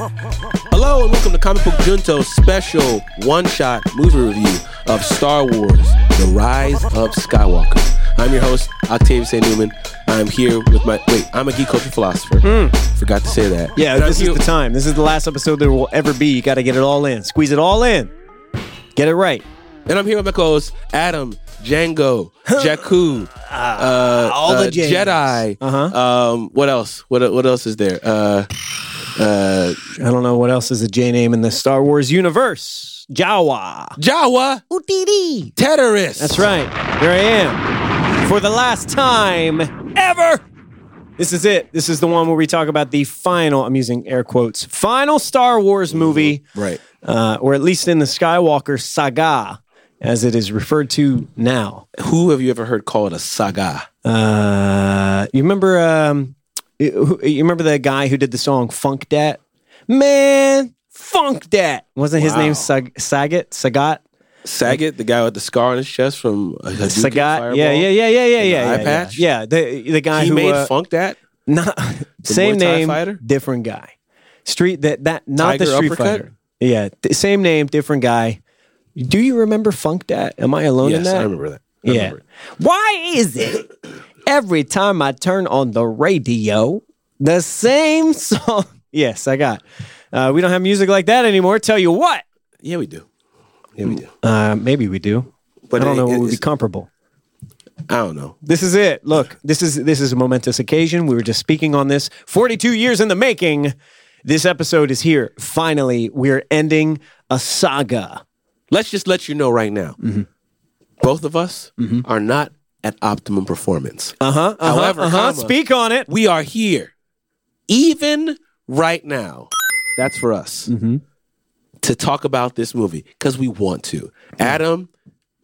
Hello and welcome to Comic Book Junto's special one-shot movie review of Star Wars: The Rise of Skywalker. I'm your host, Octavius A. Newman. I'm here with my wait. I'm a geek culture philosopher. Forgot to say that. Yeah, And this is the time. This is the last episode there will ever be. You got to get it all in. Squeeze it all in. Get it right. And I'm here with my co-hosts Adam, Django, Jakku, uh, all the uh, Jedi. Uh-huh. Um, what else? What what else is there? Uh, uh, I don't know what else is a J name in the Star Wars universe. Jawa. Jawa Utidi. terrorist. That's right. Here I am for the last time ever. This is it. This is the one where we talk about the final, I'm using air quotes, final Star Wars movie, Right. uh, or at least in the Skywalker saga, as it is referred to now. Who have you ever heard called a saga? Uh, you remember? Um, you remember the guy who did the song "Funk Dat"? Man, Funk Dat wasn't his Wow. name Sag- Sagat? Sagat? Saget, the guy with the scar on his chest from Hadouken Sagat? fireball? Yeah, yeah, yeah, yeah, yeah, yeah. eye yeah, patch? Yeah, the the guy He who made uh, Funk that. not same name, fighter? different guy. Street that that not the Street uppercut? Fighter. Yeah, th- same name, different guy. Do you remember Funk Dat? Am I alone in Yes, that? I remember that. I Yeah. remember. Why is it every time I turn on the radio, the same song? Yes, I got. Uh, we don't have music like that anymore. Tell you what, Yeah, we do. Yeah, we do. uh, maybe we do, But I don't it- know what it- would be comparable. I don't know. This is it. Look, this is this is a momentous occasion. We were just speaking on this. Forty-two years in the making. This episode is here. Finally, we're ending a saga. Let's just let you know right now. Mm-hmm. Both of us are not at optimum performance. Uh huh. Uh-huh, However, uh-huh. comma, speak on it. we are here, even right now. That's for us Mm-hmm. to talk about this movie because we want to. Adam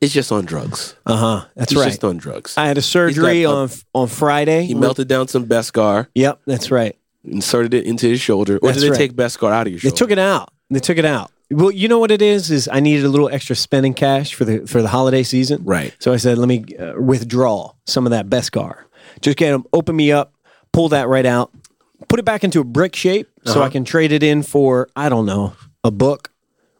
is just on drugs. Uh huh. That's He's right. just on drugs. I had a surgery got on on Friday. he melted down some Beskar, Yep, that's right. inserted it into his shoulder, or That's did they right. take Beskar out of your They took it out. They took it out. Well, you know what it is? Is I needed a little extra spending cash for the for the holiday season. Right. So I said, let me uh, withdraw some of that Beskar. Just get them, open me up, pull that right out, put it back into a brick shape, so Uh-huh. I can trade it in for I don't know a book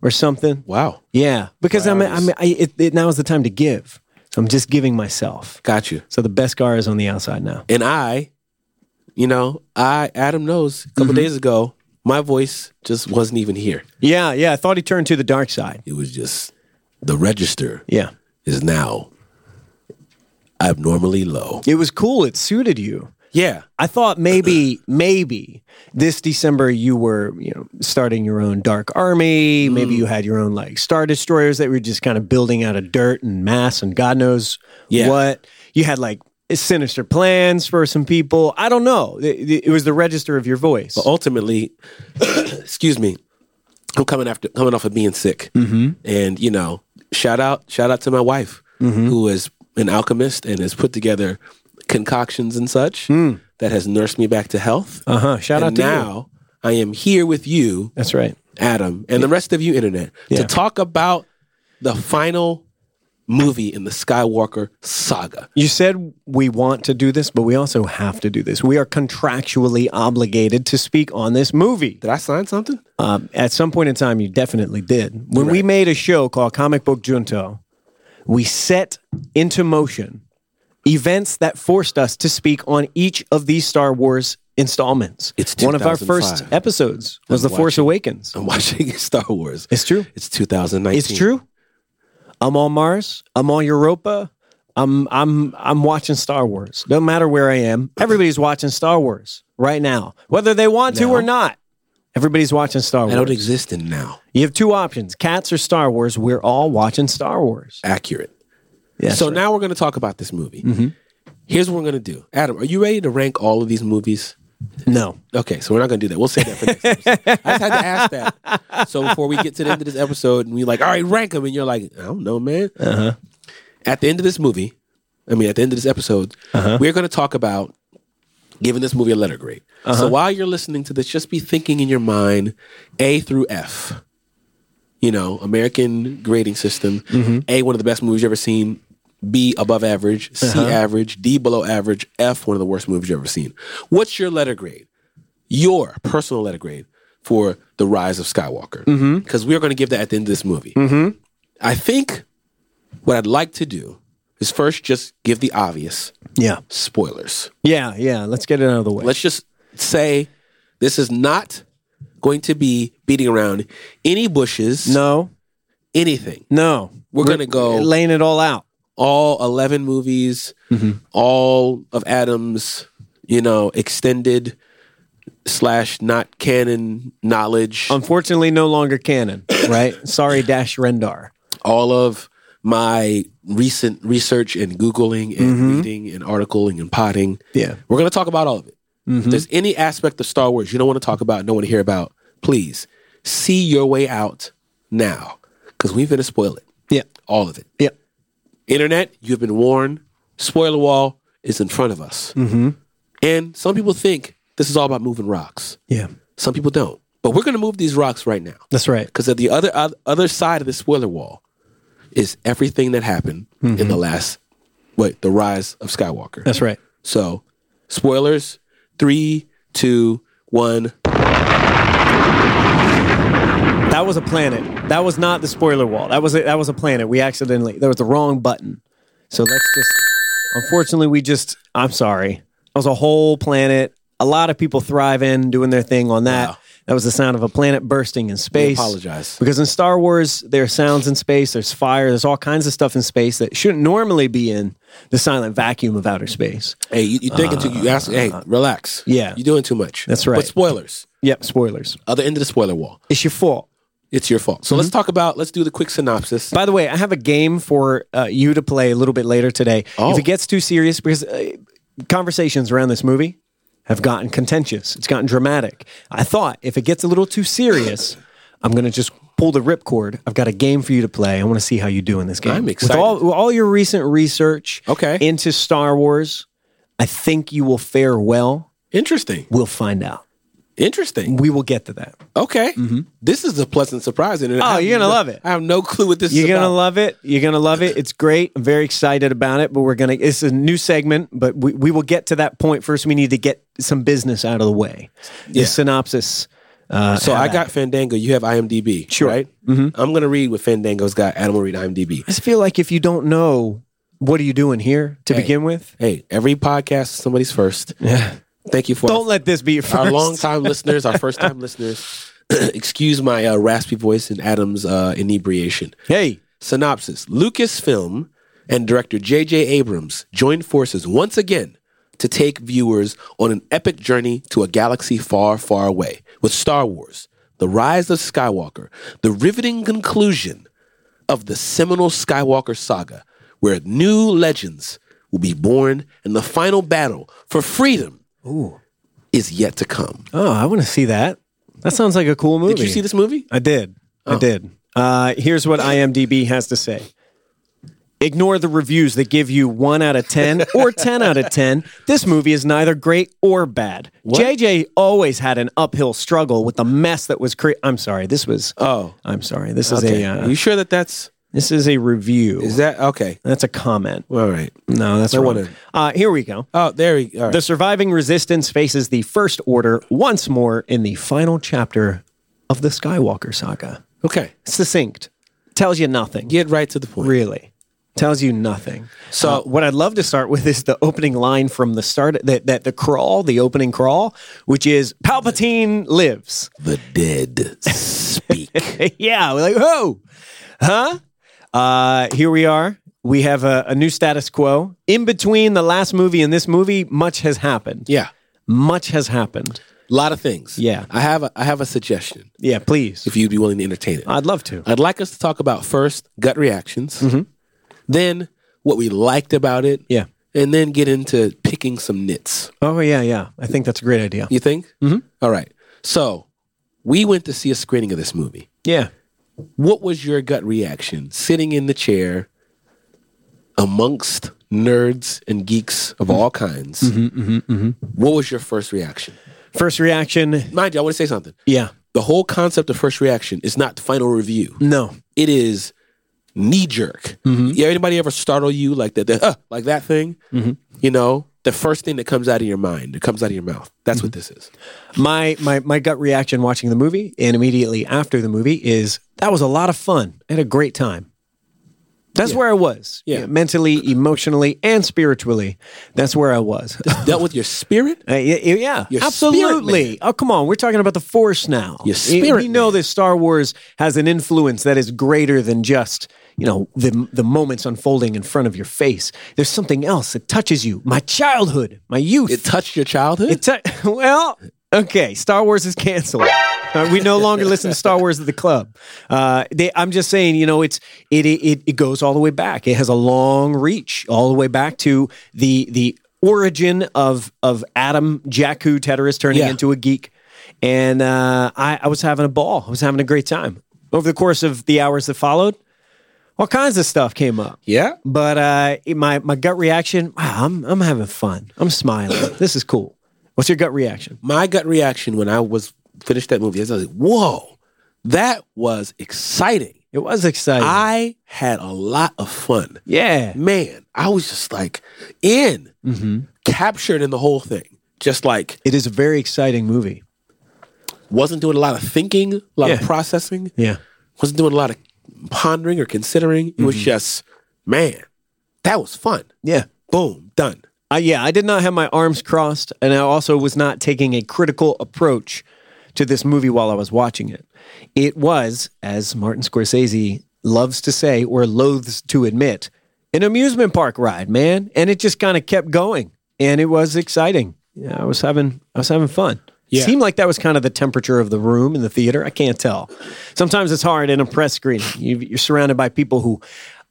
or something. Wow, Yeah, because I'm. I'm I, it, it, now is the time to give. So I'm just giving myself. got you. So the Beskar is on the outside now. And I, you know, I Adam knows a couple Mm-hmm. days ago, my voice just wasn't even here. Yeah, yeah. I thought he turned to the dark side. It was just the register Yeah, is now abnormally low. it was cool. It suited you. Yeah. I thought maybe, maybe this December you were, you know, starting your own dark army. Maybe mm. you had your own like star destroyers that were just kind of building out of dirt and mass and God knows Yeah. what. You had like sinister plans for some people. I don't know. It, it was the register of your voice. But Ultimately, excuse me, I'm coming after coming off of being sick. Mm-hmm. And, you know, shout out, shout out to my wife, Mm-hmm. who is an alchemist and has put together concoctions and such that has nursed me back to health. Uh huh. Shout and out to you. now I am here with you That's right. Adam, and the rest of you, internet, Yeah. to talk about the final movie in the Skywalker saga. You said we want to do this, but we also have to do this. We are contractually obligated to speak on this movie. Did I sign something? Um, at some point in time, you definitely did. When we made a show called Comic Book Junto, we set into motion events that forced us to speak on each of these Star Wars installments. It's one of our first episodes was I'm The Force. Awakens. I'm watching Star Wars. It's true. It's 2019. It's true. I'm on Mars. I'm on Europa. I'm I'm I'm watching Star Wars. Doesn't matter where I am. Everybody's watching Star Wars right now, whether they want to Now? or not. Everybody's watching Star Wars. I don't exist in now. You have two options: cats or Star Wars. We're all watching Star Wars. Accurate. Yes. so now we're going to talk about this movie. Mm-hmm. Here's what we're going to do. Adam, are you ready to rank all of these movies? No. Okay, so we're not going to do that. We'll save that for next episode. I just had to ask that. So before we get to the end of this episode and we like, all right, rank them. And you're like, I don't know, man. Uh-huh. At the end of this movie, I mean, at the end of this episode, Uh-huh. we're going to talk about giving this movie a letter grade. Uh-huh. So while you're listening to this, just be thinking in your mind A through F. You know, American grading system. Mm-hmm. A, one of the best movies you've ever seen. B, above average. C, Uh-huh. average. D, below average. F, one of the worst movies you've ever seen. What's your letter grade? Your personal letter grade for the Rise of Skywalker Mm-hmm. because we're going to give that at the end of this movie. Mm-hmm. I think what I'd like to do is first just give the obvious Yeah. spoilers. Yeah, yeah. Let's get it out of the way. Let's just say this is not going to be beating around any bushes, no, anything. no. We're gonna go- laying it all out. All 11 movies, mm-hmm. all of Adam's, you know, extended slash not canon knowledge, Unfortunately, no longer canon. Right? Sorry, Dash Rendar. all of my recent research and Googling and mm-hmm. reading and articling and potting. Yeah. We're going to talk about all of it. If there's any aspect of Star Wars you don't want to talk about, don't want to hear about, please see your way out now because we're going to spoil it. Yeah. All of it. Yeah. Internet, you've been warned. Spoiler wall is in front of us. Mm-hmm. And some people think this is all about moving rocks. Yeah. Some people don't. But we're going to move these rocks right now That's right. because at the other other side of the spoiler wall is everything that happened in the last wait the rise of Skywalker. That's right. So spoilers three two one. That was a planet. That was not the spoiler wall. That was a, that was a planet. We accidentally there was the wrong button. So let's just. Unfortunately, we just. I'm sorry. That was a whole planet. A lot of people thriving, doing their thing on that. Wow. That was the sound of a planet bursting in space. I apologize. Because in Star Wars, there are sounds in space, there's fire, there's all kinds of stuff in space that shouldn't normally be in the silent vacuum of outer space. Hey, you, you thinking too? You ask? Hey, uh, relax. yeah. you're doing too much. That's right. But spoilers. Yep, spoilers. Other end of the spoiler wall. It's your fault. It's your fault. So let's talk about. Let's do the quick synopsis. By the way, I have a game for uh, you to play a little bit later today. Oh. If it gets too serious, because uh, conversations around this movie have gotten contentious, it's gotten dramatic. I thought if it gets a little too serious, I'm going to just pull the ripcord. I've got a game for you to play. I want to see how you do in this game. I'm With excited. all, with all your recent research Okay. into Star Wars, I think you will fare well. Interesting. We'll find out. Interesting. We will get to that. Okay. This is a pleasant surprise. And Oh, you're gonna no- love it. I have no clue what this is. You're gonna about. love it. You're gonna love it. It's great. I'm very excited about it. But we're gonna. It's a new segment, but we, we will get to that point first. We need to get some business out of the way. The Yeah. synopsis. Uh, So I got Fandango. You have IMDb, Sure. right? Mm-hmm. I'm gonna read what Fandango's got. Adam will read IMDb. I just feel like if you don't know what are you doing here to Hey. begin with, Hey, every podcast is somebody's first. yeah. Thank you for don't let this be your first. our long time listeners, our first time listeners. Excuse my uh, raspy voice and Adam's uh, inebriation. Hey, Synopsis Lucasfilm and director J.J. Abrams joined forces once again to take viewers on an epic journey to a galaxy far, far away with Star Wars, The Rise of Skywalker, the riveting conclusion of the seminal Skywalker saga, where new legends will be born and the final battle for freedom is yet to come. oh, I want to see that. That sounds like a cool movie. Did you see this movie? I did. I did. Uh, here's what IMDb has to say. Ignore the reviews that give you 1 out of 10 or 10 out of 10. This movie is neither great or bad. JJ always had an uphill struggle with the mess that was created. I'm sorry. This was Oh, I'm sorry. This is a Are uh, you sure that that's this is a review. is that okay? That's a comment. All right. No, that's I wrong. wanna- Uh, here we go. Oh, there we all right. The surviving resistance faces the First Order once more in the final chapter of the Skywalker saga. Okay. Succinct. Tells you nothing. Get right to the point. Really. Tells you nothing. So- Uh, what I'd love to start with is the opening line from the start that, that the crawl, the opening crawl, which is Palpatine lives. The dead speak. yeah, we're like, whoa, huh? Uh, here we are. We have a, a new status quo. In between the last movie and this movie, much has happened. yeah. Much has happened. A lot of things. Yeah. I have a, I have a suggestion Yeah, please. if you'd be willing to entertain it. I'd love to. I'd like us to talk about first gut reactions, Mm-hmm. then what we liked about it, Yeah. and then get into picking some nits. Oh, yeah, yeah. I think that's a great idea. You think? Mm-hmm. All right. So we went to see a screening of this movie. Yeah. What was your gut reaction sitting in the chair amongst nerds and geeks of all kinds? Mm-hmm, What was your first reaction? First reaction. Mind you, I want to say something. Yeah. The whole concept of first reaction is not final review. No. It is knee jerk. Mm-hmm. Yeah, anybody ever startle you like that? the, "Huh," like that thing. You know, the first thing that comes out of your mind, that comes out of your mouth. That's what this is. My my my gut reaction watching the movie and immediately after the movie is that was a lot of fun. I had a great time. That's where I was. Yeah. mentally, emotionally, and spiritually. That's where I was. Dealt with your spirit. Uh, yeah, yeah, Your absolutely. spirit, oh, come on. We're talking about the Force now. Your spirit, We know that Star Wars has an influence that is greater than just you know the the moments unfolding in front of your face. There's something else that touches you. My childhood, my youth. It touched your childhood. It tou- well, okay. Star Wars is canceled. Uh, we no longer listen to Star Wars at the club. Uh, they, I'm just saying, you know, it's it, it it goes all the way back. It has a long reach, all the way back to the the origin of of Adam Jakku Teteris turning Yeah. into a geek, and uh, I, I was having a ball. I was having a great time over the course of the hours that followed. All kinds of stuff came up. yeah. But uh, my my gut reaction, wow, I'm I'm having fun. I'm smiling. this is cool. What's your gut reaction? My gut reaction when I was finished that movie, I was like, "Whoa, that was exciting." It was exciting. I had a lot of fun. yeah. Man, I was just like in, captured in the whole thing. Just like It is a very exciting movie. wasn't doing a lot of thinking, a lot of processing. Yeah. wasn't doing a lot of pondering or considering. It Mm-hmm. was just, man, that was fun. Yeah. Boom, done. Uh, yeah, I did not have my arms crossed, and I also was not taking a critical approach to this movie while I was watching it. It was, as Martin Scorsese loves to say or loathes to admit, an amusement park ride, man. And it just kind of kept going, and it was exciting. Yeah, I was having, I was having fun. Yeah. Seemed like that was kind of the temperature of the room in the theater. I can't tell. Sometimes it's hard in a press screening. You, you're surrounded by people who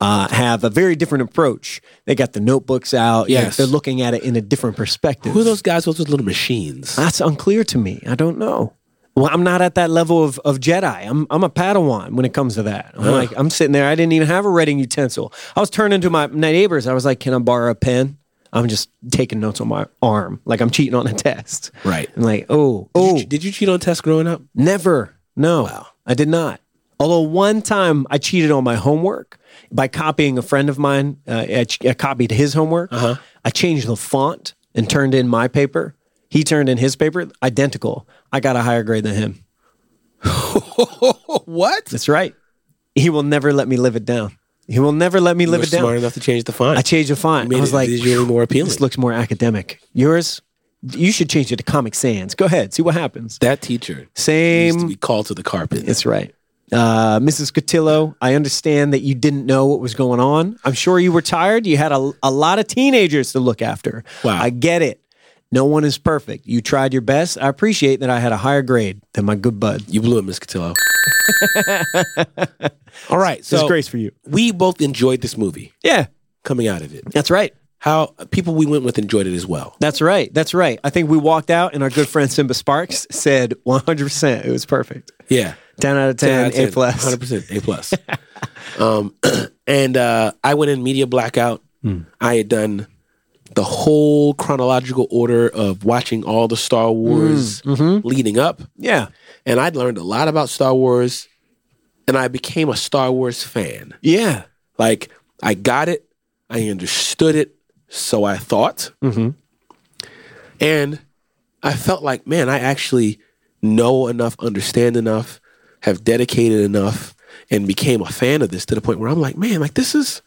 uh, have a very different approach. They got the notebooks out. Yes. They're looking at it in a different perspective. Who are those guys with those little machines? That's unclear to me. I don't know. Well, I'm not at that level of, of Jedi. I'm I'm a Padawan when it comes to that. I'm like I'm sitting there. I didn't even have a writing utensil. I was turning to my neighbors. I was like, "Can I borrow a pen?" I'm just taking notes on my arm, like I'm cheating on a test. Right. I'm like, "Oh, oh, Did you, did you cheat on tests growing up? Never. No. I did not. Although one time I cheated on my homework by copying a friend of mine. Uh, I, ch- I copied his homework. Uh-huh. I changed the font and turned in my paper. He turned in his paper, identical. I got a higher grade than him. What? That's right. He will never let me live it down. He will never let me live You're it down. smart enough to change the font. I changed the font. made I was it like, visually more appealing. This looks more academic. Yours, you should change it to Comic Sans. Go ahead, see what happens. that teacher needs to Same be called to the carpet. That's right. Uh, Mrs. Cotillo, I understand that you didn't know what was going on. I'm sure you were tired. You had a, a lot of teenagers to look after. Wow. I get it. No one is perfect. You tried your best. I appreciate that I had a higher grade than my good bud. You blew it, Miss Cotillo. All right, so It's grace for you. we both enjoyed this movie Yeah, coming out of it. that's right. How people we went with enjoyed it as well. That's right. That's right. I think we walked out and our good friend Simba Sparks said 100%. It was perfect. Yeah, 10 out of 10, A plus. hundred percent A plus. um, and uh, I went in media blackout. Hmm. I had done the whole chronological order of watching all the Star Wars Hmm. Mm-hmm. leading up, Yeah. And I'd learned a lot about Star Wars, and I became a Star Wars fan. Yeah. Like I got it, I understood it, so I thought, Mm-hmm. and I felt like, man, I actually know enough, understand enough, have dedicated enough, and became a fan of this to the point where I'm like, man, like this is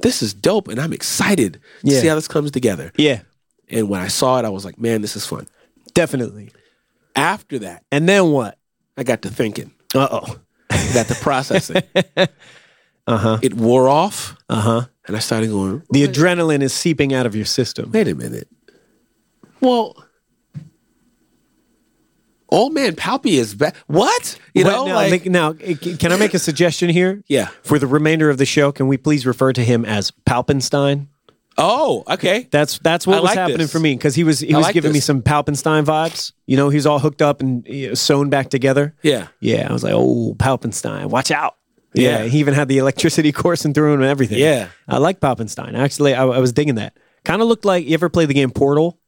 this is dope, and I'm excited to Yeah. see how this comes together. Yeah. And when I saw it, I was like, man, this is fun. Definitely. After that, And then what? I got to thinking, Uh oh. Got to processing. Uh huh. it wore off, Uh huh. and I started going, The adrenaline is seeping out of your system. wait a minute. Well, old man Palpy is back. What? You But know, now, like, now, eh, can I make a suggestion here? yeah. For the remainder of the show, can we please refer to him as Palpenstein? Oh, okay. That's that's what I was like happening this. for me because he was he I was like giving me some Palpenstein vibes. You know, he's all hooked up and you know, sewn back together. Yeah. Yeah, I was like, oh, Palpenstein, watch out. Yeah, Yeah. he even had the electricity coursing through him and everything. Yeah. I like Palpenstein. Actually, I, I was digging that. Kind of looked like you ever play the game Portal?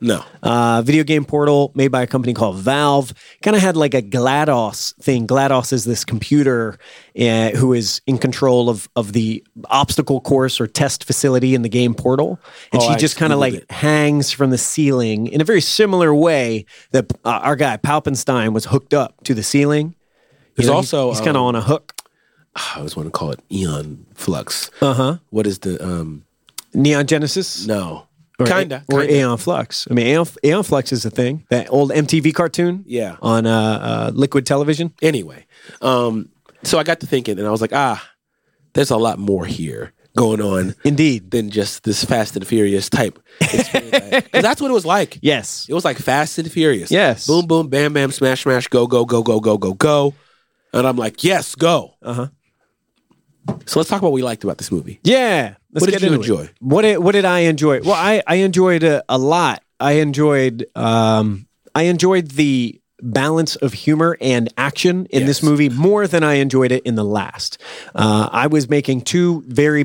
No. Uh, video game portal made by a company called Valve. Kind of had like a GLaDOS thing. GLaDOS is this computer uh, who is in control of of the obstacle course or test facility in the game Portal, and Oh, she I just kind of like it. hangs from the ceiling in a very similar way that uh, our guy Palpenstein was hooked up to the ceiling. You There's know, also, he's, kind of um, on a hook. I always want to call it Eon Flux. Uh huh. What is the um? Neon Genesis. No. Or, kinda. or kinda. Aeon Flux. I mean, Aeon, Aeon Flux is a thing. That old MTV cartoon. Yeah. On uh, uh, Liquid Television. Anyway, um, so I got to thinking, and I was like, ah, there's a lot more here going on Indeed. than just this Fast and Furious type experience. 'Cause that's what it was like. Yes. It was like Fast and Furious. Yes. Boom, boom, bam, bam, smash, smash, go, go, go, go, go, go, go. And I'm like, yes, go. Uh huh. So let's talk about what we liked about this movie. Yeah. Let's What get did you into it. enjoy? What did What did I enjoy? Well, I I enjoyed a, a lot. I enjoyed um I enjoyed the balance of humor and action in this movie more than I enjoyed it in the last. Uh, I was making two very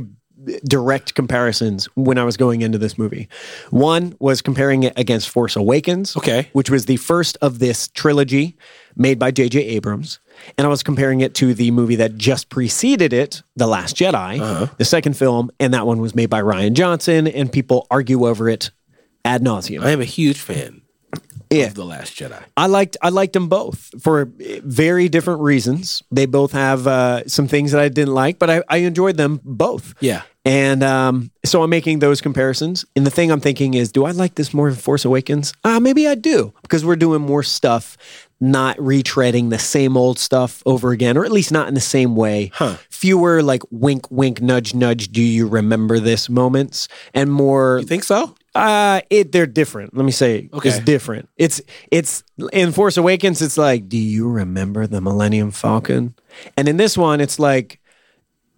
direct comparisons when I was going into this movie. One was comparing it against Force Awakens, Okay. which was the first of this trilogy made by J.J. Abrams. And I was comparing it to the movie that just preceded it, The Last Jedi, the second film, and that one was made by Rian Johnson, and people argue over it ad nauseum. I am a huge fan Yeah. of The Last Jedi. I liked I liked them both for very different reasons. They both have uh, some things that I didn't like, but I, I enjoyed them both. Yeah. And um, so I'm making those comparisons. And the thing I'm thinking is, do I like this more than Force Awakens? Uh, maybe I do because we're doing more stuff, not retreading the same old stuff over again, or at least not in the same way. Huh. Fewer like wink, wink, nudge, nudge. Do you remember this moments? And more You think so? uh it they're different. Let me say Okay. it's different. It's it's in Force Awakens it's like, do you remember the Millennium Falcon? And in this one it's like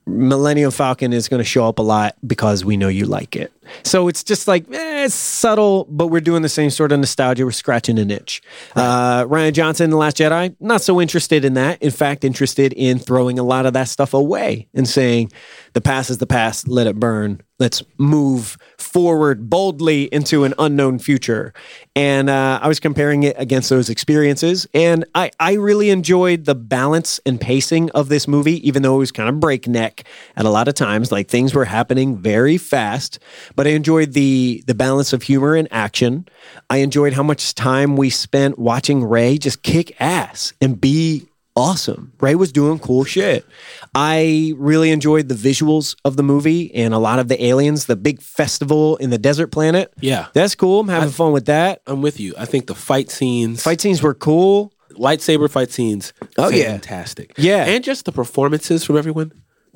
Millennium Falcon is going to show up a lot because we know you like it. So it's just like eh, it's subtle, but we're doing the same sort of nostalgia. We're scratching an itch. Uh, Rian Johnson, The Last Jedi, not so interested in that. In fact, interested in throwing a lot of that stuff away and saying, "The past is the past. Let it burn. Let's move forward boldly into an unknown future." And uh, I was comparing it against those experiences, and I I really enjoyed the balance and pacing of this movie, even though it was kind of breakneck at a lot of times. Like things were happening very fast, but I enjoyed the the balance of humor and action. I enjoyed how much time we spent watching Rey just kick ass and be awesome. Rey was doing cool shit. I really enjoyed the visuals of the movie and a lot of the aliens, the big festival in the desert planet. Yeah. That's cool. I'm having fun with that. I'm with you. I think the fight scenes, Fight scenes were cool. lightsaber fight scenes, Oh, yeah. fantastic. Yeah. and just the performances from everyone.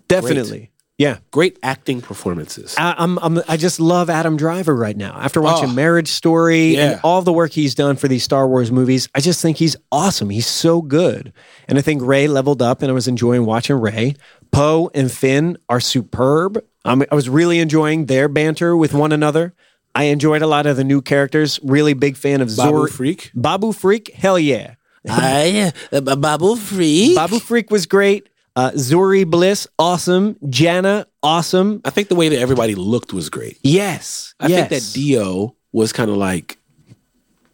Definitely. Yeah. Great acting performances. I, I'm, I'm, I just love Adam Driver right now. After watching Oh. Marriage Story Yeah. and all the work he's done for these Star Wars movies, I just think he's awesome. He's so good. And I think Rey leveled up and I was enjoying watching Rey. Poe and Finn are superb. Um, I was really enjoying their banter with one another. I enjoyed a lot of the new characters. Really big fan of Babu Zor. Freak? Babu Frik? Hell yeah. I uh, Babu Frik. Babu Frik was great. Uh, Zorii Bliss, awesome. Jannah, awesome. I think the way that everybody looked was great. Yes. I yes. think that D-O was kind of like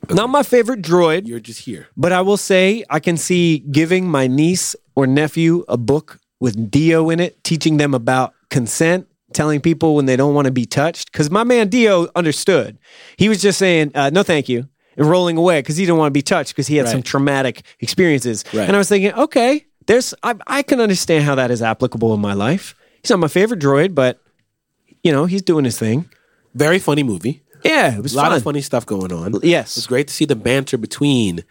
Not my favorite droid, you're just here. but I will say I can see giving my niece or nephew a book with D-O in it, teaching them about consent, telling people when they don't want to be touched. Because my man D-O understood. He was just saying, uh, no, thank you, and rolling away because he didn't want to be touched because he had some traumatic experiences. Right. And I was thinking, okay, there's, I, I can understand how that is applicable in my life. He's not my favorite droid, but, you know, he's doing his thing. Very funny movie. Yeah, it was A lot fun. of funny stuff going on. Yes. It's great to see the banter between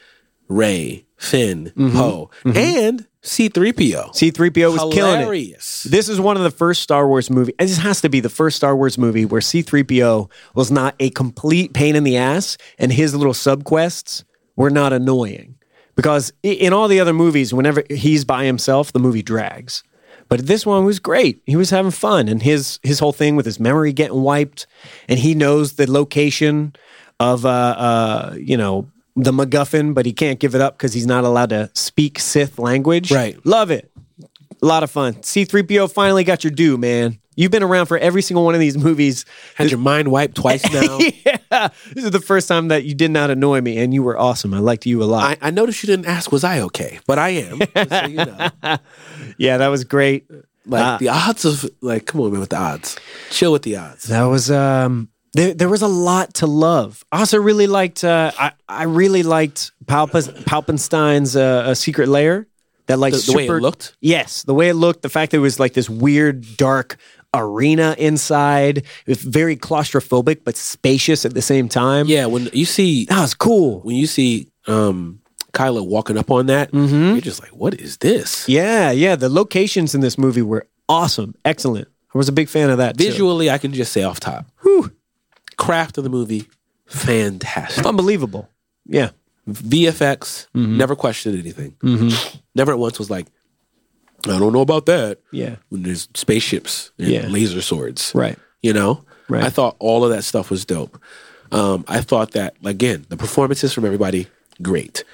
Rey, Finn, Mm-hmm. Poe, and C3PO. C3PO was killing it. This is one of the first Star Wars movie. This has to be the first Star Wars movie where C3PO was not a complete pain in the ass and his little subquests were not annoying. Because in all the other movies, whenever he's by himself, the movie drags. But this one was great. He was having fun, and his his whole thing with his memory getting wiped, and he knows the location of uh uh you know the MacGuffin, but he can't give it up because he's not allowed to speak Sith language. Right. Love it. A lot of fun. C3PO finally got your due, man. You've been around for every single one of these movies. Had your mind wiped twice now. yeah. this is the first time that you did not annoy me, and you were awesome. I liked you a lot. I, I noticed you didn't ask, was I okay? But I am. so you know. yeah, that was great. Like Uh, the odds of like, come on, man, with the odds. Chill with the odds. That was um. There, there was a lot to love. I also really liked. Uh, I I really liked Palpenstein's uh, a secret Lair That like The, the way it looked. Yes, the way it looked, the fact that it was like this weird, dark arena inside. Very claustrophobic but spacious at the same time. Yeah, when you see that was cool. when you see um Kylo walking up on that, mm-hmm. you're just like, what is this? Yeah, yeah. The locations in this movie were awesome, excellent. I was a big fan of that. too. Visually, I can just say off top. Craft of the movie, fantastic. unbelievable. Yeah, VFX, mm-hmm. never questioned anything. Mm-hmm. Never at once was like, I don't know about that. yeah, When there's spaceships and Yeah. laser swords. right. You know? Right. I thought all of that stuff was dope. Um, I thought that, again, the performances from everybody, great.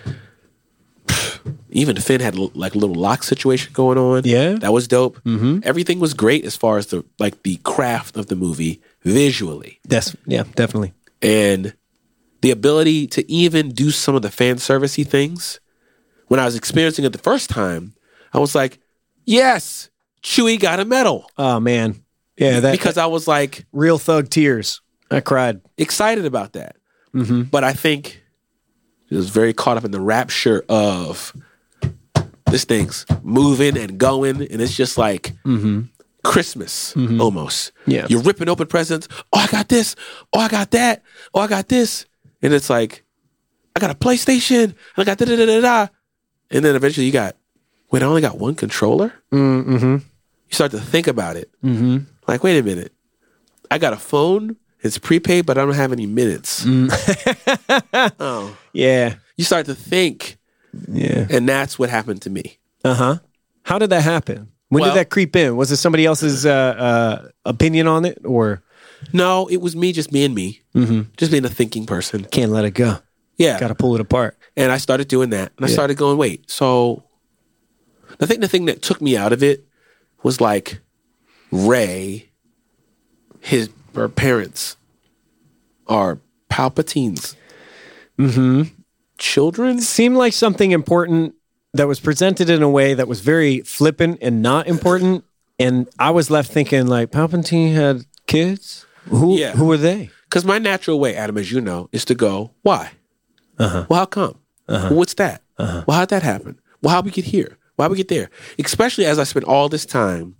Even Finn had like a little lock situation going on. Yeah. That was dope. Mm-hmm. Everything was great as far as the like the craft of the movie visually. That's yeah, definitely. and the ability to even do some of the fan servicey things. When I was experiencing it the first time, I was like, "Yes, Chewie got a medal," Oh man, yeah, that because I was like real thug tears. I cried. excited about that. Mm-hmm. But I think it was very caught up in the rapture of this thing's moving and going, and it's just like mm-hmm. Christmas mm-hmm. almost. Yeah. you're ripping open presents. Oh, I got this. Oh, I got that. Oh, I got this, and it's like I got a PlayStation. And I got da da da da da, and then eventually you got wait, I only got one controller. Mm-hmm. You start to think about it. Mm-hmm. Like, wait a minute, I got a phone. It's prepaid, but I don't have any minutes. oh, Yeah, you start to think, yeah. and that's what happened to me. Uh huh. How did that happen? When Well- did that creep in? Was it somebody else's uh, uh, opinion on it, or No, it was me just being me, mm-hmm. just being a thinking person. can't let it go? Yeah, Got to pull it apart. and I started doing that, and I Yeah. started going, wait. So, I think the thing that took me out of it was like Rey, his her parents are Palpatine's mm-hmm. children. Seemed like something important that was presented in a way that was very flippant and not important. And I was left thinking, like, Palpatine had kids. Who? Yeah. Who were they? Because my natural way, Adam, as you know, is to go, why? Uh-huh. Well, how come? Uh-huh. Well, what's that? Uh-huh. Well, how'd that happen? Well, how'd we get here? Why'd we get there? Especially as I spent all this time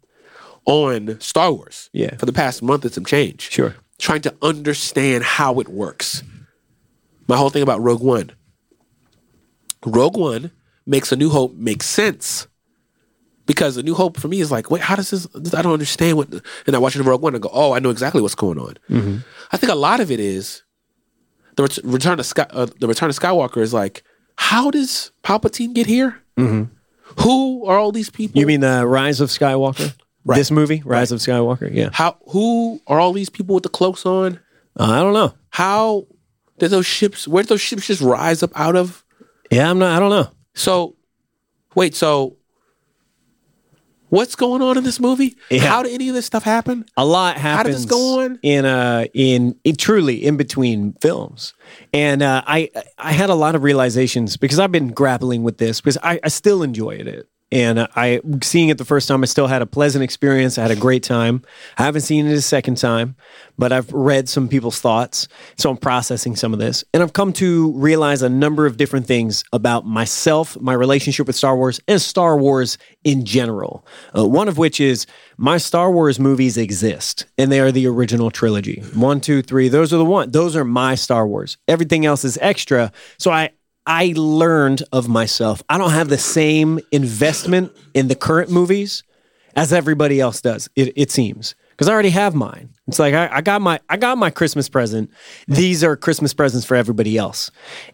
on Star Wars Yeah. for the past month and some change. Sure. Trying to understand how it works. My whole thing about Rogue One. Rogue One makes A New Hope make sense. Because A New Hope for me is like, wait, how does this? I don't understand what. And I watch it in Rogue One and go, oh, I know exactly what's going on. I think a lot of it is the ret- return of Sky, uh, the return of Skywalker is like, how does Palpatine get here? Who are all these people? You mean the Rise of Skywalker? Right. This movie, Rise of Skywalker. Yeah. how? Who are all these people with the cloaks on? Uh, I don't know. How did those ships? Where did those ships just rise up out of? Yeah, I'm not. I don't know. So, wait. So, what's going on in this movie? Yeah. How did any of this stuff happen? a lot happens. How did this go on? in uh in, in truly in between films and uh, i i had a lot of realizations because i've been grappling with this because i, I still enjoyed it and I seeing it the first time, I still had a pleasant experience. I had a great time. I haven't seen it a second time, but I've read some people's thoughts, so I'm processing some of this, and I've come to realize a number of different things about myself, my relationship with Star Wars, and Star Wars in general. Uh, one of which is my Star Wars movies exist, and they are the original trilogy. One, two, three. Those are the one. Those are my Star Wars. Everything else is extra. So I I learned of myself. I don't have the same investment in the current movies as everybody else does. It, it seems because I already have mine. It's like I, I got my I got my Christmas present. These are Christmas presents for everybody else,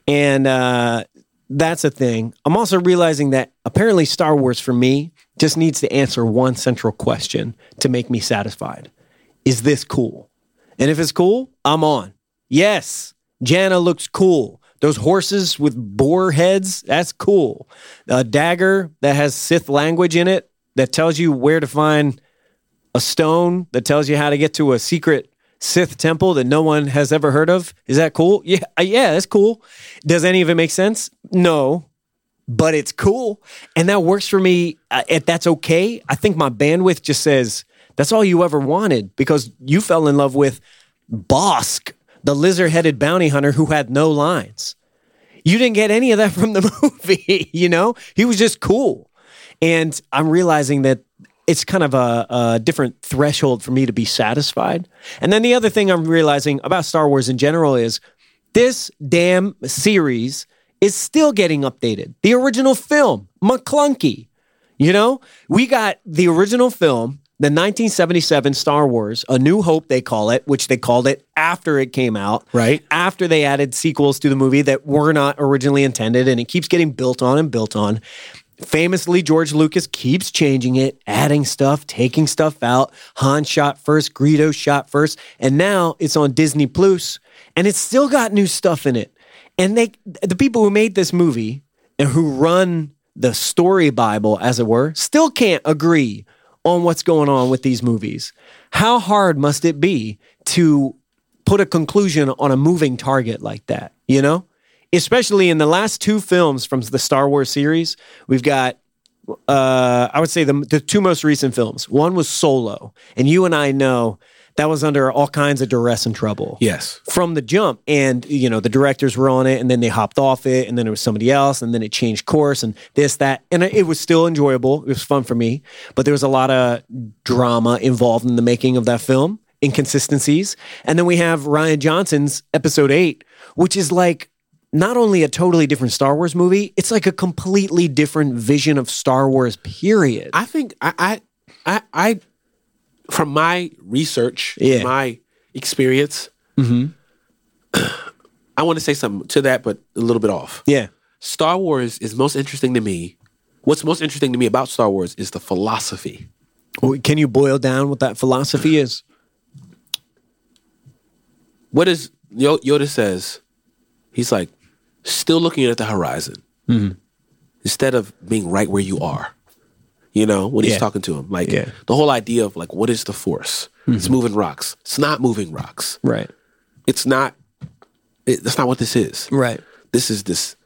and uh, that's a thing. I'm also realizing that apparently Star Wars for me just needs to answer one central question to make me satisfied: Is this cool? And if it's cool, I'm on. Yes, Jannah looks cool. Those horses with boar heads, that's cool. A dagger that has Sith language in it that tells you where to find a stone, that tells you how to get to a secret Sith temple that no one has ever heard of. Is that cool? Yeah, uh, yeah, that's cool. Does any of it make sense? No, but it's cool, and that works for me. Uh, if that's okay, I think my bandwidth just says that's all you ever wanted because you fell in love with Bossk, the lizard-headed bounty hunter who had no lines. You didn't get any of that from the movie, you know? He was just cool. And I'm realizing that it's kind of a, a, different threshold for me to be satisfied. And then the other thing I'm realizing about Star Wars in general is this damn series is still getting updated. The original film, McClunky. You know, we got the original film, the 1977 Star Wars, A New Hope, they call it, which they called it after it came out. Right. After they added sequels to the movie that were not originally intended, and it keeps getting built on and built on famously George Lucas keeps changing it, adding stuff, taking stuff out. Han shot first, Greedo shot first, and now it's on Disney Plus, and it's still got new stuff in it. And they, the people who made this movie and who run the story Bible, as it were, still can't agree on what's going on with these movies. How hard must it be to put a conclusion on a moving target like that? You know? especially in the last two films from the Star Wars series, we've got uh, I would say the, the two most recent films. One was Solo, and you and I know that was under all kinds of duress and trouble. Yes. From the jump. And, you know, the directors were on it and then they hopped off it and then it was somebody else and then it changed course and this, that. And it was still enjoyable. It was fun for me. But there was a lot of drama involved in the making of that film, inconsistencies. And then we have Rian Johnson's episode eight, which is like not only a totally different Star Wars movie, it's like a completely different vision of Star Wars. Period. I think I I I, I from my research, Yeah. my experience, mm-hmm. I want to say something to that, but a little bit off. yeah. Star Wars is most interesting to me. What's most interesting to me about Star Wars is the philosophy. Well, Can you boil down what that philosophy is? What is Yo- Yoda says? He's like still looking at the horizon mm-hmm. instead of being right where you are. You know when he's Yeah. talking to him, like Yeah. the whole idea of like what is the force? It's mm-hmm. moving rocks. It's not moving rocks. Right. It's not. It, that's not what this is. Right. This is this.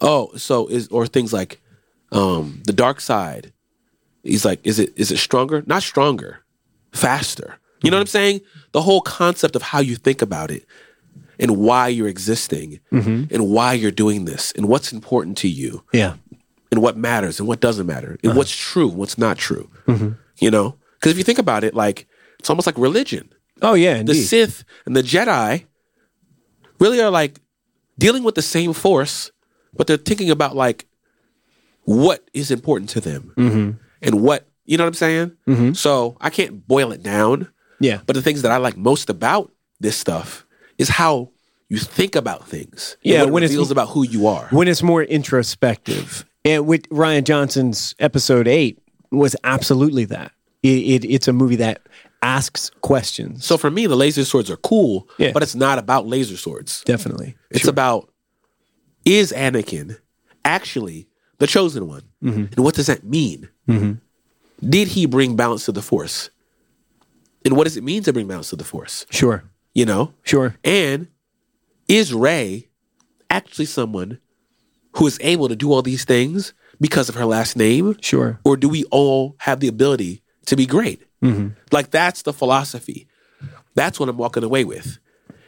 Oh, so is or things like um the dark side. He's like, is it is it stronger? Not stronger, faster. You know what I'm mm-hmm. saying? The whole concept of how you think about it and why you're existing mm-hmm. and why you're doing this and what's important to you Yeah. And what matters and what doesn't matter and uh-huh. what's true, and what's not true. Mm-hmm. You know? Because if you think about it, like it's almost like religion Oh yeah. the Sith and the Jedi really are like dealing with the same force, but they're thinking about like what is important to them mm-hmm. and what you know what I'm saying. Mm-hmm. So I can't boil it down, yeah. but the things that I like most about this stuff is how you think about things. Yeah, when it feels about who you are. when it's more introspective. And with Rian Johnson's episode eight was absolutely that. It, it, it's a movie that asks questions. So for me, the laser swords are cool, Yeah. but it's not about laser swords. Definitely. It's about is Anakin actually the chosen one? Mm-hmm. And what does that mean? Mm-hmm. Did he bring balance to the force? And what does it mean to bring balance to the force? Sure. You know? Sure. And is Rey actually someone who is able to do all these things because of her last name? Sure. Or do we all have the ability to be great? Mm-hmm. Like that's the philosophy. That's what I'm walking away with.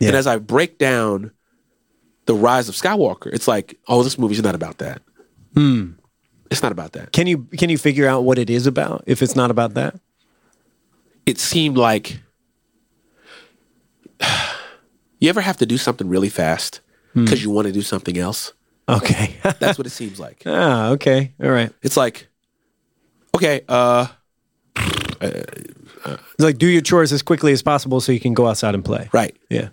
And as I break down the rise of Skywalker, it's like, oh, this movie's not about that. Hmm. It's not about that. Can you can you figure out what it is about if it's not about that? It seemed like you ever have to do something really fast hmm. because you want to do something else. Okay. That's what it seems like. ah, okay. All right. It's like, okay, uh, It's like do your chores as quickly as possible so you can go outside and play. right. Yeah.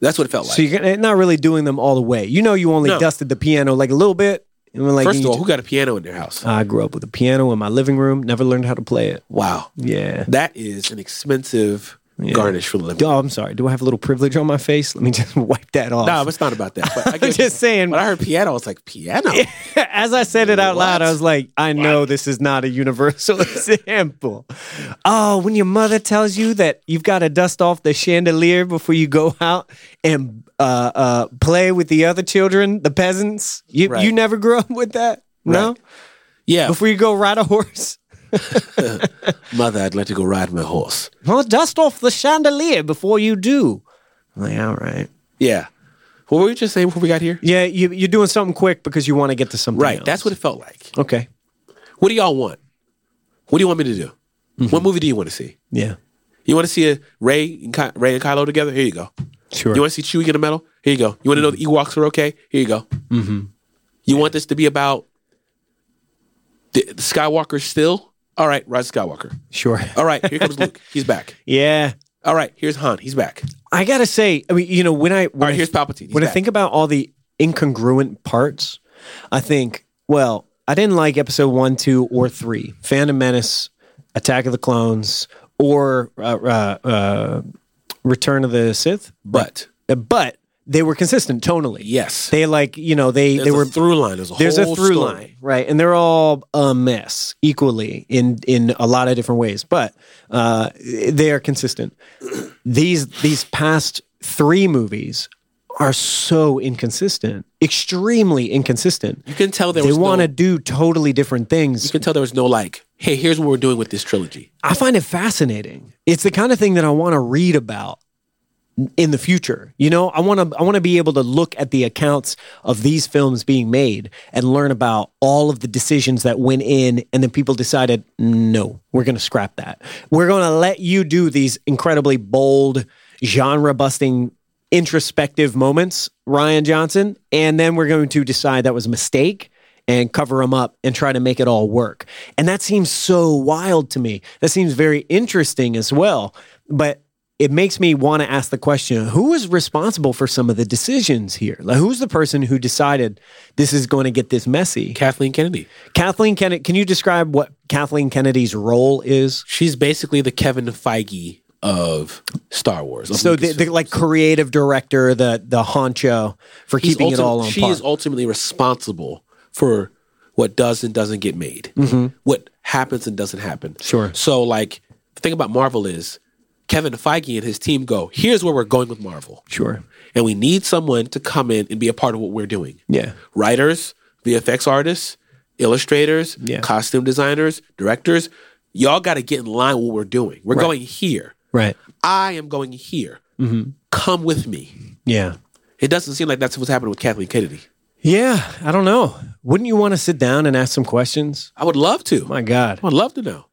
That's what it felt like. So you're not really doing them all the way. You know, you only No. dusted the piano like a little bit. And like, First you of all, who got a piano in their house? I grew up with a piano in my living room. Never learned how to play it. Wow. Yeah. That is an expensive garnish for the lemon. Oh, I'm sorry. Do I have a little privilege on my face? Let me just wipe that off. No, it's not about that. But I I'm just saying. when I heard piano, I was like, piano? As I said it out loud, I was like, I know this is not a universal example. Oh, when your mother tells you that you've got to dust off the chandelier before you go out and uh, uh, play with the other children, the peasants, you, Right. you never grew up with that? No? Right. Yeah. Before you go ride a horse? Mother, I'd like to go ride my horse. Well, dust off the chandelier before you do. I'm like, all right. Yeah. What were you just saying before we got here? Yeah, you, you're doing something quick because you want to get to something Right. else. That's what it felt like. Okay. What do y'all want? What do you want me to do? What movie do you want to see? Yeah. You want to see a Rey and Ky- Rey and Kylo together? Here you go. Sure. You want to see Chewie get a medal? Here you go. You want to know the Ewoks are okay? Here you go. Mm-hmm. You want this to be about the, the Skywalker still? All right, Rise Skywalker. Sure. All right, here comes Luke. He's back. Yeah. All right, here's Han. He's back. I gotta say, I mean, you know, when I when All right, I, here's Palpatine. He's when I back. think about all the incongruent parts, I think, well, I didn't like episode one, two, or three, Phantom Menace, Attack of the Clones, or uh, uh, uh, Return of the Sith, But but they were consistent tonally. yes, They like, you know, they there's they a were through line. There's a there's a through story. line, right? And they're all a mess equally in in a lot of different ways, but uh, they are consistent. These these past three movies are so inconsistent, extremely inconsistent. You can tell there was They want to no, do totally different things. You can tell there was no like, hey, here's what we're doing with this trilogy. I find it fascinating. It's the kind of thing that I want to read about in the future. You know, I want to I want to be able to look at the accounts of these films being made and learn about all of the decisions that went in and then people decided, "No, we're going to scrap that. We're going to let you do these incredibly bold, genre-busting introspective moments, Rian Johnson, and then we're going to decide that was a mistake and cover them up and try to make it all work. And that seems so wild to me. That seems very interesting as well. But it makes me want to ask the question who is responsible for some of the decisions here? Like, who's the person who decided this is going to get this messy? Kathleen Kennedy. Kathleen Kennedy, can you describe what Kathleen Kennedy's role is? She's basically the Kevin Feige of Star Wars. of So, the, the like creative director, the the honcho for He's keeping it all on She par. is ultimately responsible for what does and doesn't get made, what happens and doesn't happen. Mm-hmm. Sure. So, like, the thing about Marvel is Kevin Feige and his team go, here's where we're going with Marvel. sure. And we need someone to come in and be a part of what we're doing. Yeah. Writers, VFX artists, illustrators, Yeah. costume designers, directors. Y'all got to get in line with what we're doing. We're going here. Right. I am going here. Mm-hmm. Come with me. Yeah. It doesn't seem like that's what's happening with Kathleen Kennedy. Yeah. I don't know. Wouldn't you want to sit down and ask some questions? I would love to. My God. I would love to know.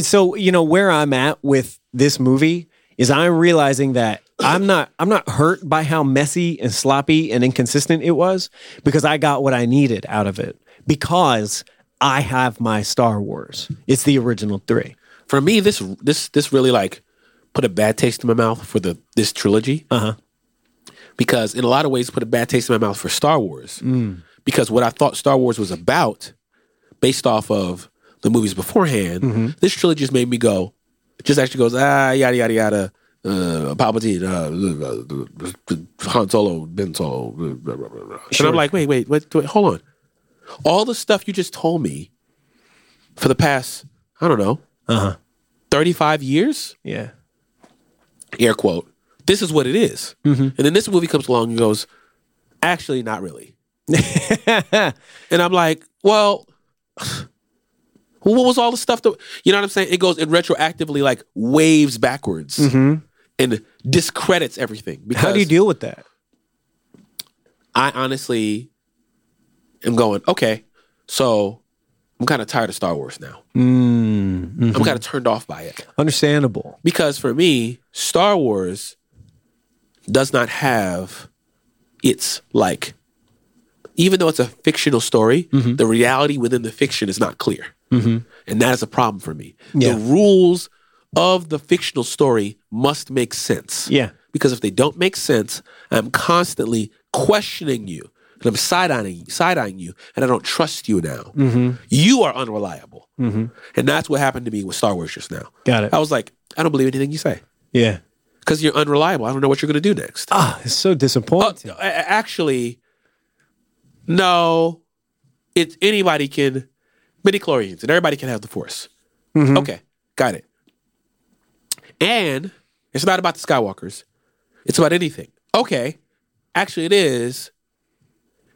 So you know where I'm at with this movie is I'm realizing that I'm not I'm not hurt by how messy and sloppy and inconsistent it was because I got what I needed out of it because I have my Star Wars. It's the original three. For me, this this this really like put a bad taste in my mouth for the this trilogy. Uh huh. because in a lot of ways put a bad taste in my mouth for Star Wars. Because what I thought Star Wars was about, based off of the movies beforehand, this trilogy just made me go, just actually goes, ah, yada, yada, yada. Uh, Palpatine, uh, uh, Han Solo, Ben Solo. blah, blah, blah, blah. And I'm like, wait, wait, wait, wait, hold on. All the stuff you just told me for the past, I don't know, Uh huh. 35 years, Yeah. air quote, this is what it is. Mm-hmm. And then this movie comes along and goes, actually, not really. and I'm like, well, what was all the stuff that, you know what I'm saying? It goes, it retroactively like waves backwards and discredits everything. Because Mm-hmm. How do you deal with that? I honestly am going, okay, so I'm kind of tired of Star Wars now. Mm, I'm kind of turned off by it. understandable. Because for me, Star Wars does not have its like even though it's a fictional story, Mm-hmm. the reality within the fiction is not clear. And that is a problem for me. Yeah. The rules of the fictional story must make sense. Yeah. Because if they don't make sense, I'm constantly questioning you. And I'm side eyeing side eyeing you, and I don't trust you now. Mm-hmm. You are unreliable. And that's what happened to me with Star Wars just now. Got it. I was like, I don't believe anything you say. Yeah. because you're unreliable. I don't know what you're going to do next. Ah, it's so Uh, disappointing. a- actually, no. It's anybody can midi chlorians and everybody can have the force. Mm-hmm. Okay, got it. And it's not about the Skywalkers. It's about anything. Okay, actually, it is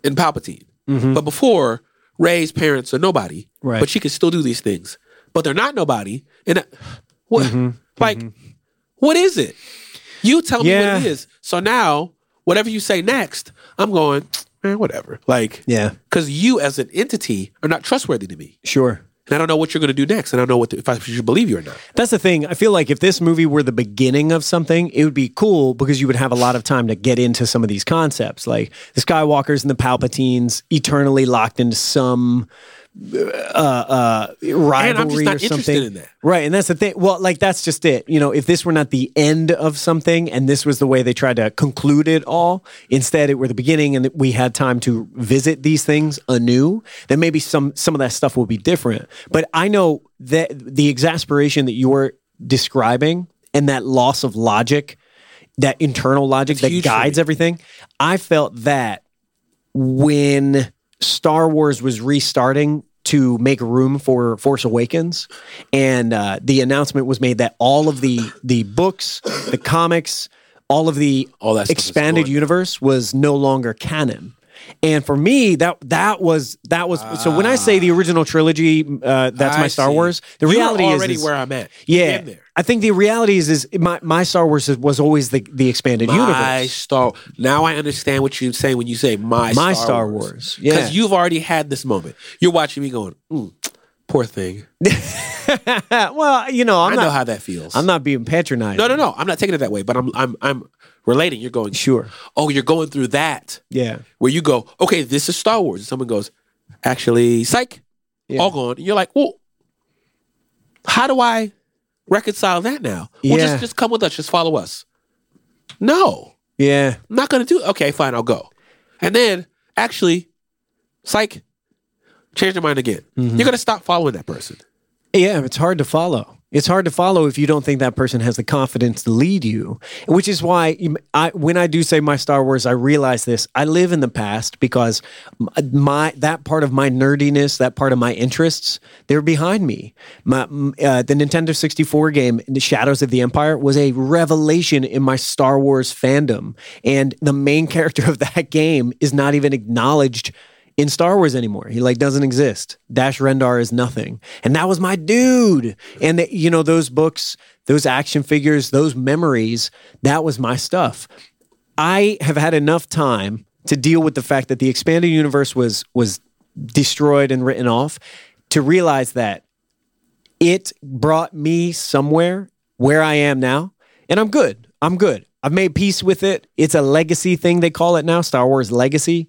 in Palpatine. Mm-hmm. But before, Rey's parents are nobody. Right. But she can still do these things. But they're not nobody. And I- what? Mm-hmm. Like, what is it? You tell me what it is. So now, whatever you say next, I'm going, man, whatever. Like, yeah. because you as an entity are not trustworthy to me. Sure. And I don't know what you're going to do next. And I don't know what the, if I should believe you or not. That's the thing. I feel like if this movie were the beginning of something, it would be cool because you would have a lot of time to get into some of these concepts, like the Skywalkers and the Palpatines eternally locked into some uh, uh, rivalry not or interested something. in that. Right, and that's the thing. Well, like that's just it. You know, if this were not the end of something, and this was the way they tried to conclude it all, instead it were the beginning, and we had time to visit these things anew, then maybe some some of that stuff will be different. But I know that the exasperation that you're describing and that loss of logic, that internal logic that guides everything, I felt that when Star Wars was restarting to make room for Force Awakens, and uh, the announcement was made that all of the the books, the comics, all of the All that expanded universe was no longer canon. And for me, that that was that was so. When I say the original trilogy, uh, that's my Star see. Wars. The You're reality is- already is, where I'm at. Yeah. I think the reality is is my my Star Wars is- was always the the expanded My universe. Star. Now I understand what you're saying when you say my My Star, Star Wars. Wars, yeah. Because you've already had this moment. You're watching me going, mm, poor thing. well, you know, I'm i not know how that feels. I'm not being patronized. No, no, no. I'm not taking it that way. But I'm, I'm, I'm relating. You're going. Sure. Oh, you're going through that Yeah. where you go. Okay, this is Star Wars. And someone goes, actually, psych. Yeah. All gone. And you're like, well, how do I reconcile that now? Well, Yeah. just, just come with us. Just follow us. No. Yeah. I'm not going to do Okay, fine, I'll go. And then, actually, psych, change your mind again. Mm-hmm. You're going to stop following that person. Yeah, it's hard to follow. It's hard to follow if you don't think that person has the confidence to lead you. Which is why I, when I do say my Star Wars, I realize this. I live in the past because my that part of my nerdiness, that part of my interests, they're behind me. My, uh, the Nintendo 64 game, The Shadows of the Empire, was a revelation in my Star Wars fandom, and the main character of that game is not even acknowledged in Star Wars anymore. He like doesn't exist. Dash Rendar is nothing. And that was my dude. And the, you know those books, those action figures, those memories, that was my stuff. I have had enough time to deal with the fact that the expanded universe was was destroyed and written off to realize that it brought me somewhere where I am now, and I'm good. I'm good. I've made peace with it. It's a legacy thing they call it now, Star Wars legacy.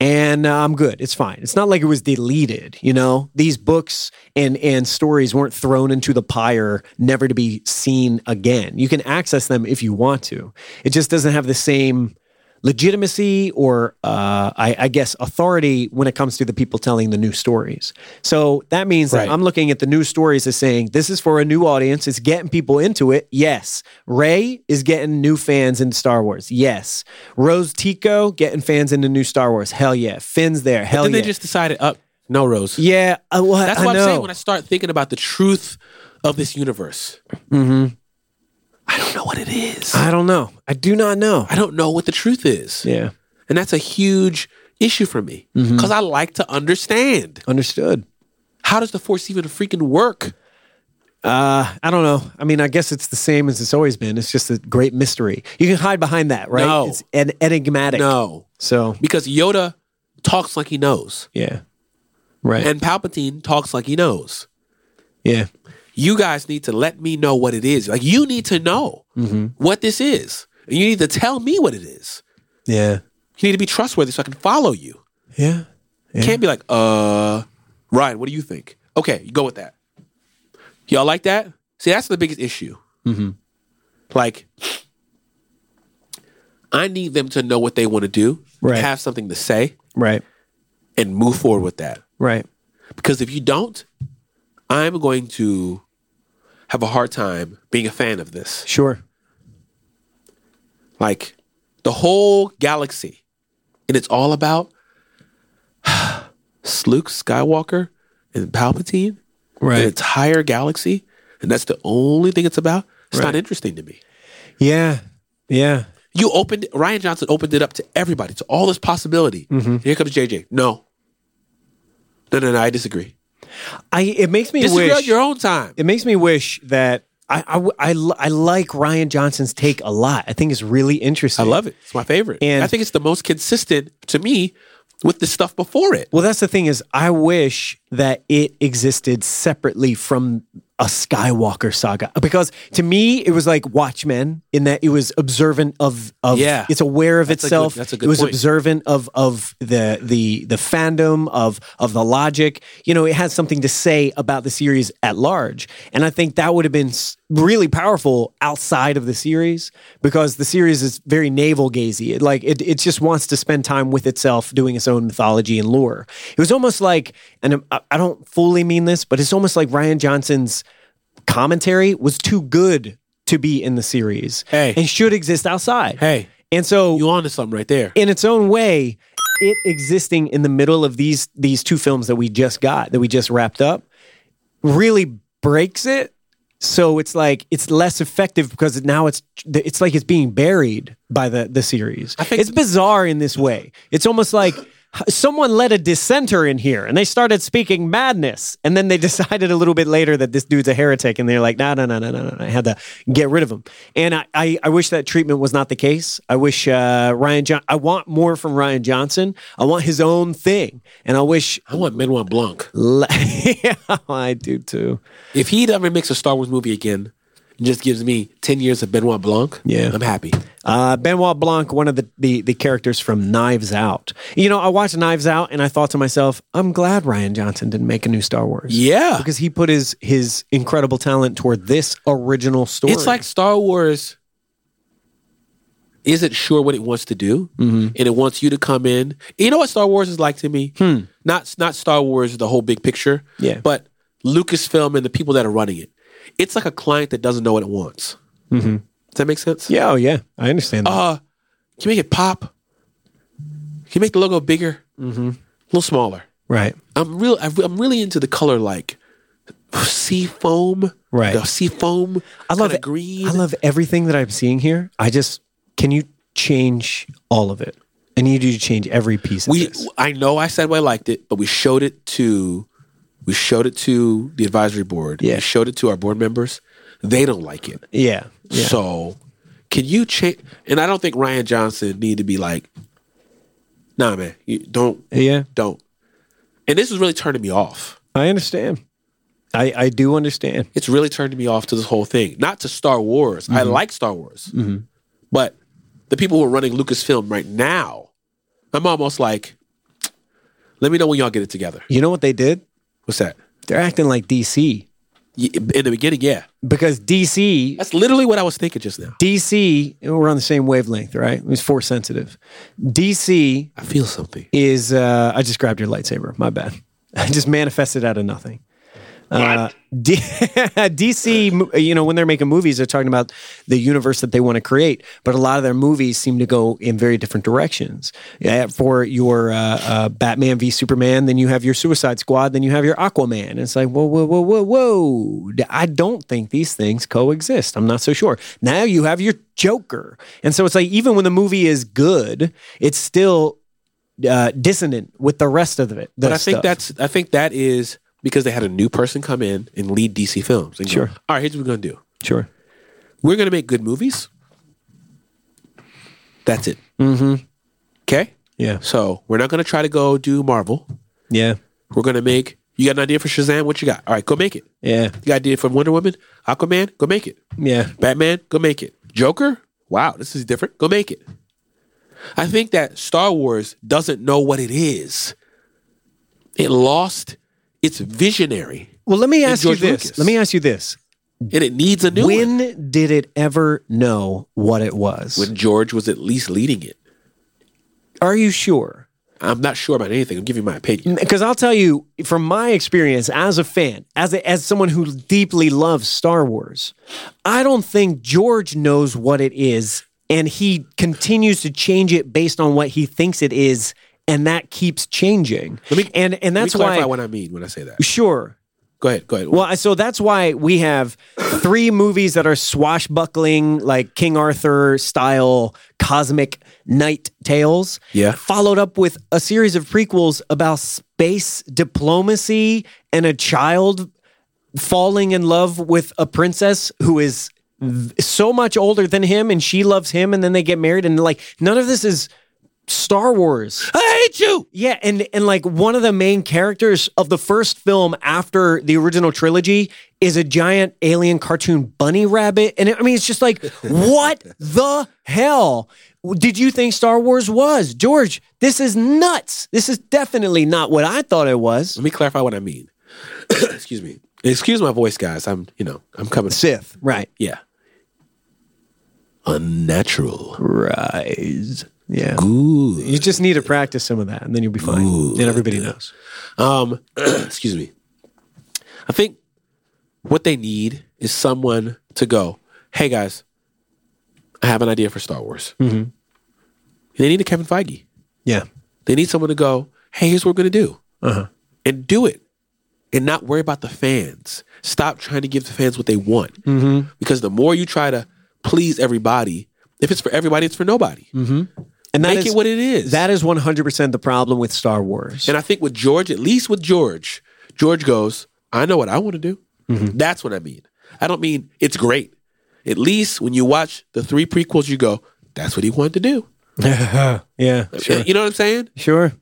And uh, I'm good. It's fine. It's not like it was deleted, you know. These books and and stories weren't thrown into the pyre, never to be seen again. You can access them if you want to. It just doesn't have the same legitimacy or uh, I, I guess authority when it comes to the people telling the new stories. So that means Right. that I'm looking at the new stories as saying this is for a new audience. It's getting people into it. Yes. Rey is getting new fans into Star Wars. Yes. Rose Tico getting fans into new Star Wars. Hell yeah. Finn's there. Hell yeah. then yeah. they just decided, up, no, Rose. yeah. Uh, well, That's I what. I'm saying when I start thinking about the truth of this universe. Mm-hmm. I don't know what it is. I don't know. I do not know. I don't know what the truth is. Yeah. And that's a huge issue for me because I like to understand. Understood. How does the force even freaking work? Uh, I don't know. I mean, I guess it's the same as it's always been. It's just a great mystery. You can hide behind that, right? No. It's en- enigmatic. No, So, because Yoda talks like he knows, yeah. Right. and Palpatine talks like he knows. yeah. You guys need to let me know what it is. Like you need to know what this is, and you need to tell me what it is. Yeah. You need to be trustworthy so I can follow you. Yeah. You can't be like, uh, Rian, what do you think? Okay, you go with that. Y'all like that? See, that's the biggest issue. Mm-hmm. Like, I need them to know what they want to do, Right. have something to say, Right. and move forward with that. Right. Because if you don't, I'm going to have a hard time being a fan of this. Sure. Like the whole galaxy. And it's all about Luke Skywalker and Palpatine. Right. The entire galaxy. And that's the only thing it's about. It's Right. not interesting to me. Yeah. Yeah. You opened Rian Johnson opened it up to everybody, to all this possibility. Mm-hmm. Here comes JJ. No. No, no, no, I disagree. I it makes me Disagree wish on your own time. it makes me wish that I I I like Rian Johnson's take a lot. I think it's really interesting. I love it. It's my favorite. And- I think it's the most consistent to me with the stuff before it. Well, that's the thing is, I wish that it existed separately from a Skywalker saga because to me it was like Watchmen in that it was observant of of Yeah. it's aware of That's a good- itself. that's a good it was point. observant of of the the the fandom of of the logic. You know, it has something to say about the series at large, and I think that would have been really powerful outside of the series because the series is very navel gazy. It like it it just wants to spend time with itself, doing its own mythology and lore. It was almost like, and I, don't fully mean this, but it's almost like Rian Johnson's commentary was too good to be in the series Hey. and should exist outside. Hey, And so you on to something right there. in its own way, it existing in the middle of these these two films that we just got, that we just wrapped up, really breaks it. So it's like it's less effective because now it's it's like it's being buried by the the series. I think- it's bizarre in this way. It's almost like someone let a dissenter in here and they started speaking madness, and then they decided a little bit later that this dude's a heretic, and they're like, no, no, no, no, no, no. I had to get rid of him. And I, I, I wish that treatment was not the case. I wish uh, Rian John. I want more from Rian Johnson. I want his own thing, and I wish. I want Benoit Blanc. yeah, I do too. If he ever makes a Star Wars movie again just gives me 10 years of Benoit Blanc, Yeah. I'm happy. Uh, Benoit Blanc, one of the, the the characters from Knives Out. You know, I watched Knives Out, and I thought to myself, I'm glad Rian Johnson didn't make a new Star Wars. Yeah. because he put his his incredible talent toward this original story. It's like Star Wars isn't sure what it wants to do, Mm-hmm. and it wants you to come in. You know what Star Wars is like to me? Not not Star Wars, the whole big picture. Hmm. Yeah. But Lucasfilm and the people that are running it. It's like a client that doesn't know what it wants. Mm-hmm. Does that make sense? yeah, oh yeah, I understand. That. Uh, can you make it pop? Can you make the logo bigger? Mm-hmm. A little smaller. right, I'm real. I'm really into the color like sea foam. Right. The sea foam. I love it. green. I love everything that I'm seeing here. I just can you change all of it? I need you to change every piece of we this. I know I said I liked it, but we showed it to we showed it to the advisory board. Yeah. We showed it to our board members. They don't like it. Yeah, yeah. So can you change and I don't think Rian Johnson need to be like, nah man, you don't yeah, don't. And this is really turning me off. I understand. I I do understand. It's really turning me off to this whole thing. Not to Star Wars. I mm-hmm. like Star Wars. Mm-hmm. But the people who are running Lucasfilm right now, I'm almost like, let me know when y'all get it together. You know what they did? What's that? They're acting like DC In the beginning, yeah. because DC That's literally what I was thinking just now. DC we're on the same wavelength, right? It was force sensitive. DC I feel something. is uh I just grabbed your lightsaber. My bad. I just manifested out of nothing. Uh, D- DC, you know, when they're making movies, they're talking about the universe that they want to create, but a lot of their movies seem to go in very different directions. Yeah, for your uh, uh, Batman v Superman, then you have your Suicide Squad, then you have your Aquaman. And it's like, whoa, whoa, whoa, whoa, whoa! I don't think these things coexist. I'm not so sure. Now you have your Joker, and so it's like even when the movie is good, it's still uh, dissonant with the rest of it. But I think that's I think that is because they had a new person come in and lead DC Films. And go, Sure. All right, here's what we're gonna do. sure. We're gonna make good movies. That's it. Mm-hmm. Okay. Yeah. So we're not gonna try to go do Marvel. Yeah. We're gonna make. You got an idea for Shazam? What you got? All right, go make it. Yeah. You got an idea for Wonder Woman, Aquaman? Go make it. Yeah. Batman? Go make it. Joker? Wow, this is different. Go make it. I think that Star Wars doesn't know what it is. It lost its visionary, Well, let me ask you this. Lucas. Let me ask you this. and it needs a new one. When did it ever know what it was? When George was at least leading it, Are you sure? I'm not sure about anything. I'll give you my opinion. Because I'll tell you, from my experience as a fan, as a, as someone who deeply loves Star Wars, I don't think George knows what it is and he continues to change it based on what he thinks it is, and that keeps changing. Let me- and and Let me that's clarify why what I mean when I say that. sure. Go ahead. Go ahead. Well, so that's why we have three movies that are swashbuckling, like King Arthur style cosmic knight tales. Yeah. Followed up with a series of prequels about space diplomacy and a child falling in love with a princess who is so much older than him and she loves him and then they get married and like none of this is Star Wars. I hate you. Yeah, and and like one of the main characters of the first film after the original trilogy is a giant alien cartoon bunny rabbit, and I mean it's just like what the hell did you think Star Wars was, George? This is nuts. This is definitely not what I thought it was. Let me clarify what I mean. Excuse me. Excuse my voice, guys. I'm, you know, I'm coming. Sith, right? Yeah. Unnatural. Rise. Yeah. Good. You just need to practice some of that, and then you'll be fine. And everybody knows. Um, excuse me. I think what they need is someone to go, hey guys, I have an idea for Star Wars. Mm-hmm. They need a Kevin Feige. Yeah. They need someone to go, hey, here's what we're going to do. Uh-huh. And do it. And not worry about the fans. Stop trying to give the fans what they want. Mm-hmm. Because the more you try to please everybody, if it's for everybody, it's for nobody. And that Make is- it what it is. That is 100% the problem with Star Wars. And I think with George, at least with George, George goes, I know what I want to do. Mm-hmm. That's what I mean. I don't mean it's great. At least when you watch the three prequels, you go, that's what he wanted to do. yeah, sure. You know what I'm saying? Sure.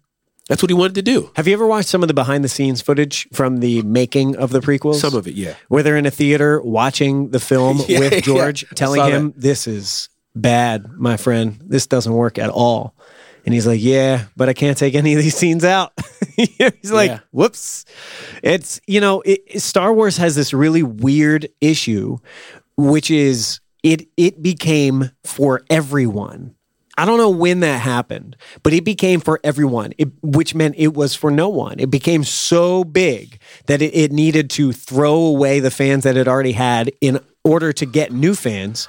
That's what he wanted to do. Have you ever watched some of the behind the scenes footage from the making of the prequels? Some of it, yeah. Where they're in a theater watching the film Yeah, with. George, I telling him, This is bad, my friend. This doesn't work at all. And he's like, Yeah, but I can't take any of these scenes out. he's like, Yeah. Whoops. It's, you know, it, Star Wars has this really weird issue, which is it it became for everyone. I don't know when that happened, but it became for everyone, it, which meant it was for no one. It became so big that it, it needed to throw away the fans that it already had in order to get new fans,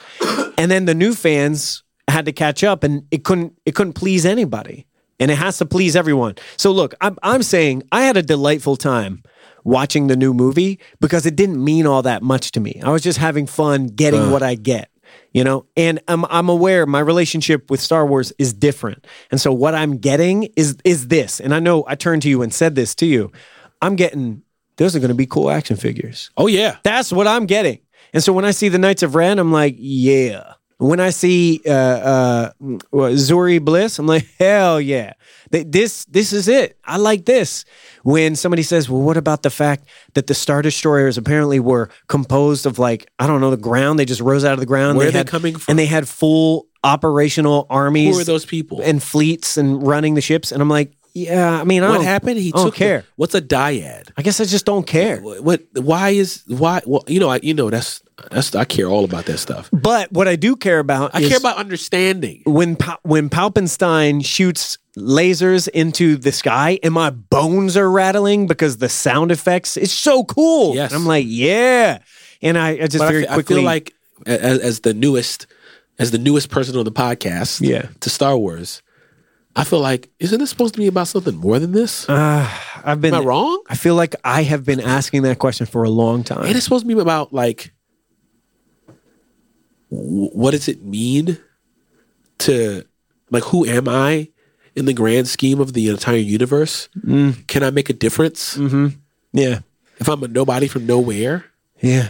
and then the new fans had to catch up, and it couldn't it couldn't please anybody, and it has to please everyone. So look, I'm I'm saying I had a delightful time watching the new movie because it didn't mean all that much to me. I was just having fun getting what I get you know? And I'm, I'm aware my relationship with star wars is different. And so what i'm getting is is this. And i know i turned to you and said this to you. I'm getting those are going to be cool action figures. Oh, yeah. that's what i'm getting and so when i see the knights of ren i'm like yeah when i see uh uh Zorii Bliss i'm like hell yeah this this is it i like this when somebody says well what about the fact that the star destroyers apparently were composed of like i don't know the ground they just rose out of the ground Where are they had- coming from? and they had full operational armies Who are those people? and fleets and running the ships and i'm like yeah i mean I what don't, happened? He I don't took the- care what's a dyad? i guess i just don't care What, what? Why is why? Well, you know, I you know that's that's I care all about that stuff. but what i do care about I care about understanding. when pa- when Palpenstein shoots lasers into the sky and my bones are rattling because the sound effects it's so cool. Yes. And I'm like, yeah. And I, I just But I very I, quickly feel like as, as the newest as the newest person on the podcast, Yeah. to Star Wars, I feel like isn't this supposed to be about something more than this? Uh, I've been Am I wrong? I feel like I have been asking that question for a long time. Ain't it supposed to be about like what does it mean to like who am I in the grand scheme of the entire universe? Mm. Can I make a difference yeah. if I'm a nobody from nowhere? Yeah.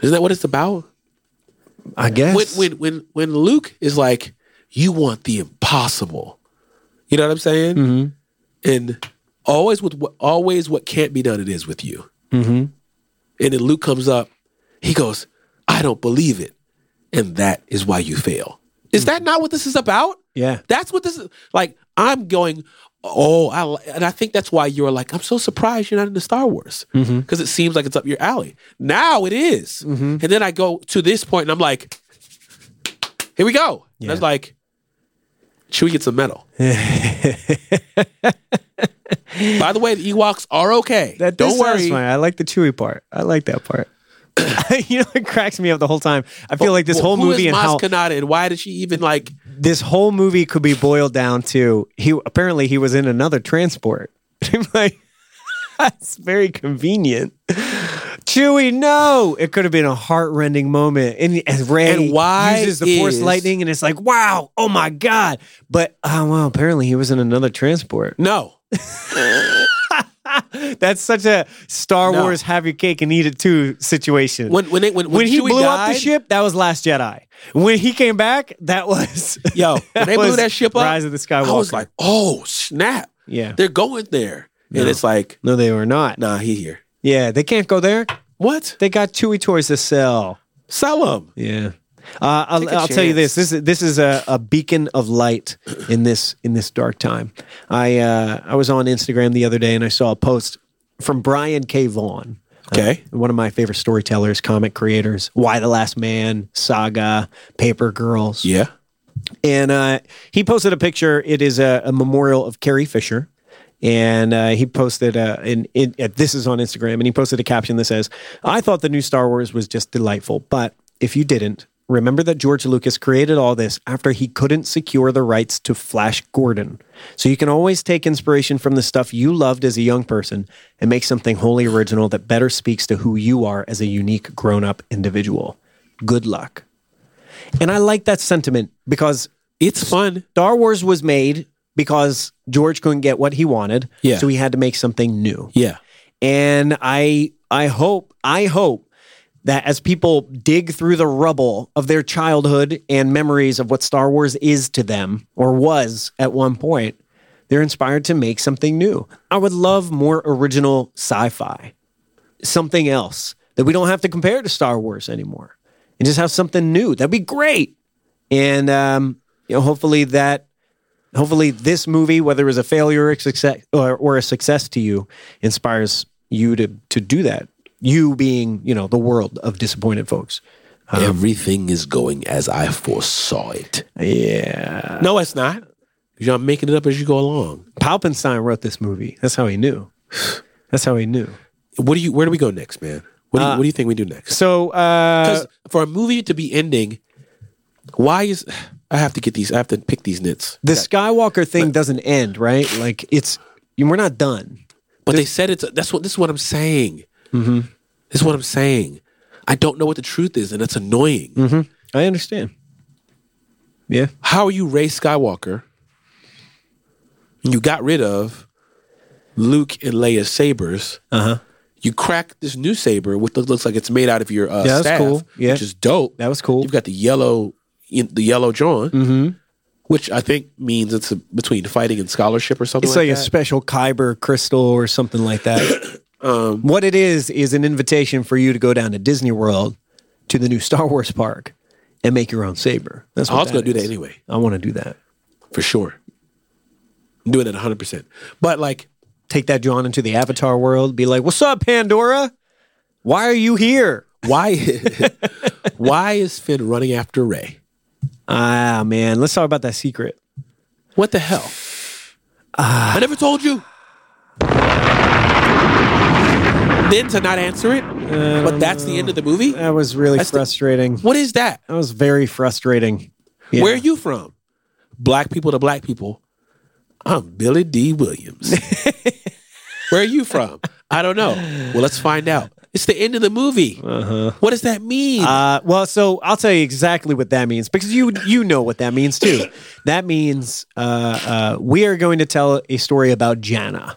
Isn't that what it's about? I guess. When when when when Luke is like, you want the impossible. You know what I'm saying? Mm-hmm. And always with what always what can't be done, it is with you. Mm-hmm. And then Luke comes up, he goes, I don't believe it. And that is why you fail. Is that not what this is about? Yeah. That's what this is like. I'm going, oh, I, and I think that's why you're like, I'm so surprised you're not into Star Wars Mm-hmm. because it seems like it's up your alley. Now it is. And then I go to this point and I'm like, here we go. And I was like, should we get some metal? By the way, the Ewoks are okay. that Don't worry. I like the chewy part. I like that part. you know, it cracks me up the whole time. I feel like this Well, whole movie is and how Kanata, and why did she even like? this whole movie could be boiled down to he apparently he was in another transport. I'm like, that's very convenient. Chewie, no! It could have been a heart-rending moment, and as Rey And why uses the Force lightning, and it's like, wow, oh my god! But oh well, apparently he was in another transport. No, That's such a Star No. Wars have your cake and eat it too situation. when when they, when, when, when he Chewie blew up the ship, that was Last Jedi. When he came back, that was Yo, when they blew that ship up, Rise of the Skywalker. I was like, oh snap! yeah, They're going there, and it's like, no, they were not. nah, he here. Yeah, they can't go there. What? They got Chewie toys to sell. Sell them. Yeah. Uh, I'll, I'll tell you this. This is this is a, a beacon of light in this in this dark time. I uh, I was on Instagram the other day and I saw a post from Brian K. Vaughan. Okay. one of my favorite storytellers, comic creators. Y: The Last Man, Saga, Paper Girls. Yeah. And uh, he posted a picture. It is a, a memorial of Carrie Fisher. And uh, he posted, uh, in, in, uh, this is on Instagram, and he posted a caption that says, I thought the new Star Wars was just delightful. But if you didn't, remember that George Lucas created all this after he couldn't secure the rights to Flash Gordon. So you can always take inspiration from the stuff you loved as a young person and make something wholly original that better speaks to who you are as a unique grown up individual. Good luck. And I like that sentiment because It's fun. Star Wars was made because George couldn't get what he wanted. Yeah. So he had to make something new. Yeah. And I I hope I hope that as people dig through the rubble of their childhood and memories of what Star Wars is to them or was at one point, they're inspired to make something new. I would love more original sci-fi. Something else that we don't have to compare to Star Wars anymore. And just have something new. That'd be great. And um, you know, hopefully that hopefully this movie, whether it was a failure or a success or, or a success to you, inspires you to to do that. You being, you know, the world of disappointed folks. Everything is going as I foresaw it. Yeah. No, it's not. You're making it up as you go along. Palpenstein wrote this movie. That's how he knew. That's how he knew. What do you? Where do we go next, man? What do you, what do you think we do next? So uh 'Cause for a movie to be ending, why is I have to get these? I have to pick these nits. the Skywalker thing doesn't end, right? Like it's we're not done. But they said it's. That's what. This is what I'm saying. Mm-hmm. This is what I'm saying. I don't know what the truth is, and it's annoying. I understand. Yeah. How are you Rey Skywalker? You got rid of Luke and Leia's sabers. Uh-huh. You crack this new saber, which looks like it's made out of your uh, Yeah, that's staff, cool. Yeah. which is dope. That was cool. You've got the yellow, the yellow John, Mm-hmm. which I think means it's a, between fighting and scholarship or something It's like, like, a special Kyber crystal or something like that. Um, what it is is an invitation for you to go down to Disney World to the new Star Wars park and make your own saber. That's what I was going to do that anyway, I want to do that. for sure. I'm doing it 100. percent But like, Take that John into the Avatar world. Be like, "What's up, Pandora? Why are you here?" why, why is Finn running after Rey? Ah, man, let's talk about that secret. What the hell? Ah. I never told you. Then to not answer it, but that's the end of the movie. That was really That's the- frustrating. What is that? that was very frustrating. Yeah. Where are you from? Black people to black people. I'm Billy Dee Williams. Where are you from? I don't know. Well, let's find out. It's the end of the movie. What does that mean? Uh, well, so I'll tell you exactly what that means because you you know what that means too. that means uh, uh, we are going to tell a story about Jannah.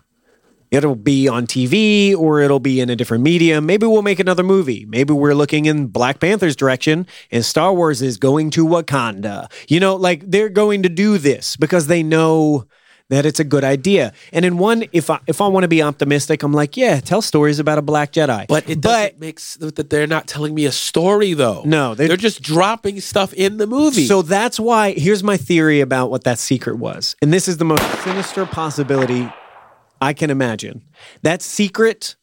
It'll be on TV or it'll be in a different medium. Maybe we'll make another movie. Maybe we're looking in Black Panther's direction and Star Wars is going to Wakanda. You know, like they're going to do this because they know that it's a good idea. And in one, if I if I want to be optimistic, I'm like, yeah, tell stories about a black Jedi. but it doesn't make s- that they're not telling me a story though. No, they- they're, just dropping stuff in the movie. So that's why here's my theory about what that secret was. And this is the most sinister possibility I can imagine. That secret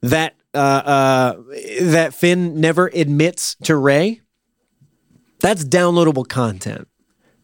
that uh, uh, that Finn never admits to Rey, that's downloadable content.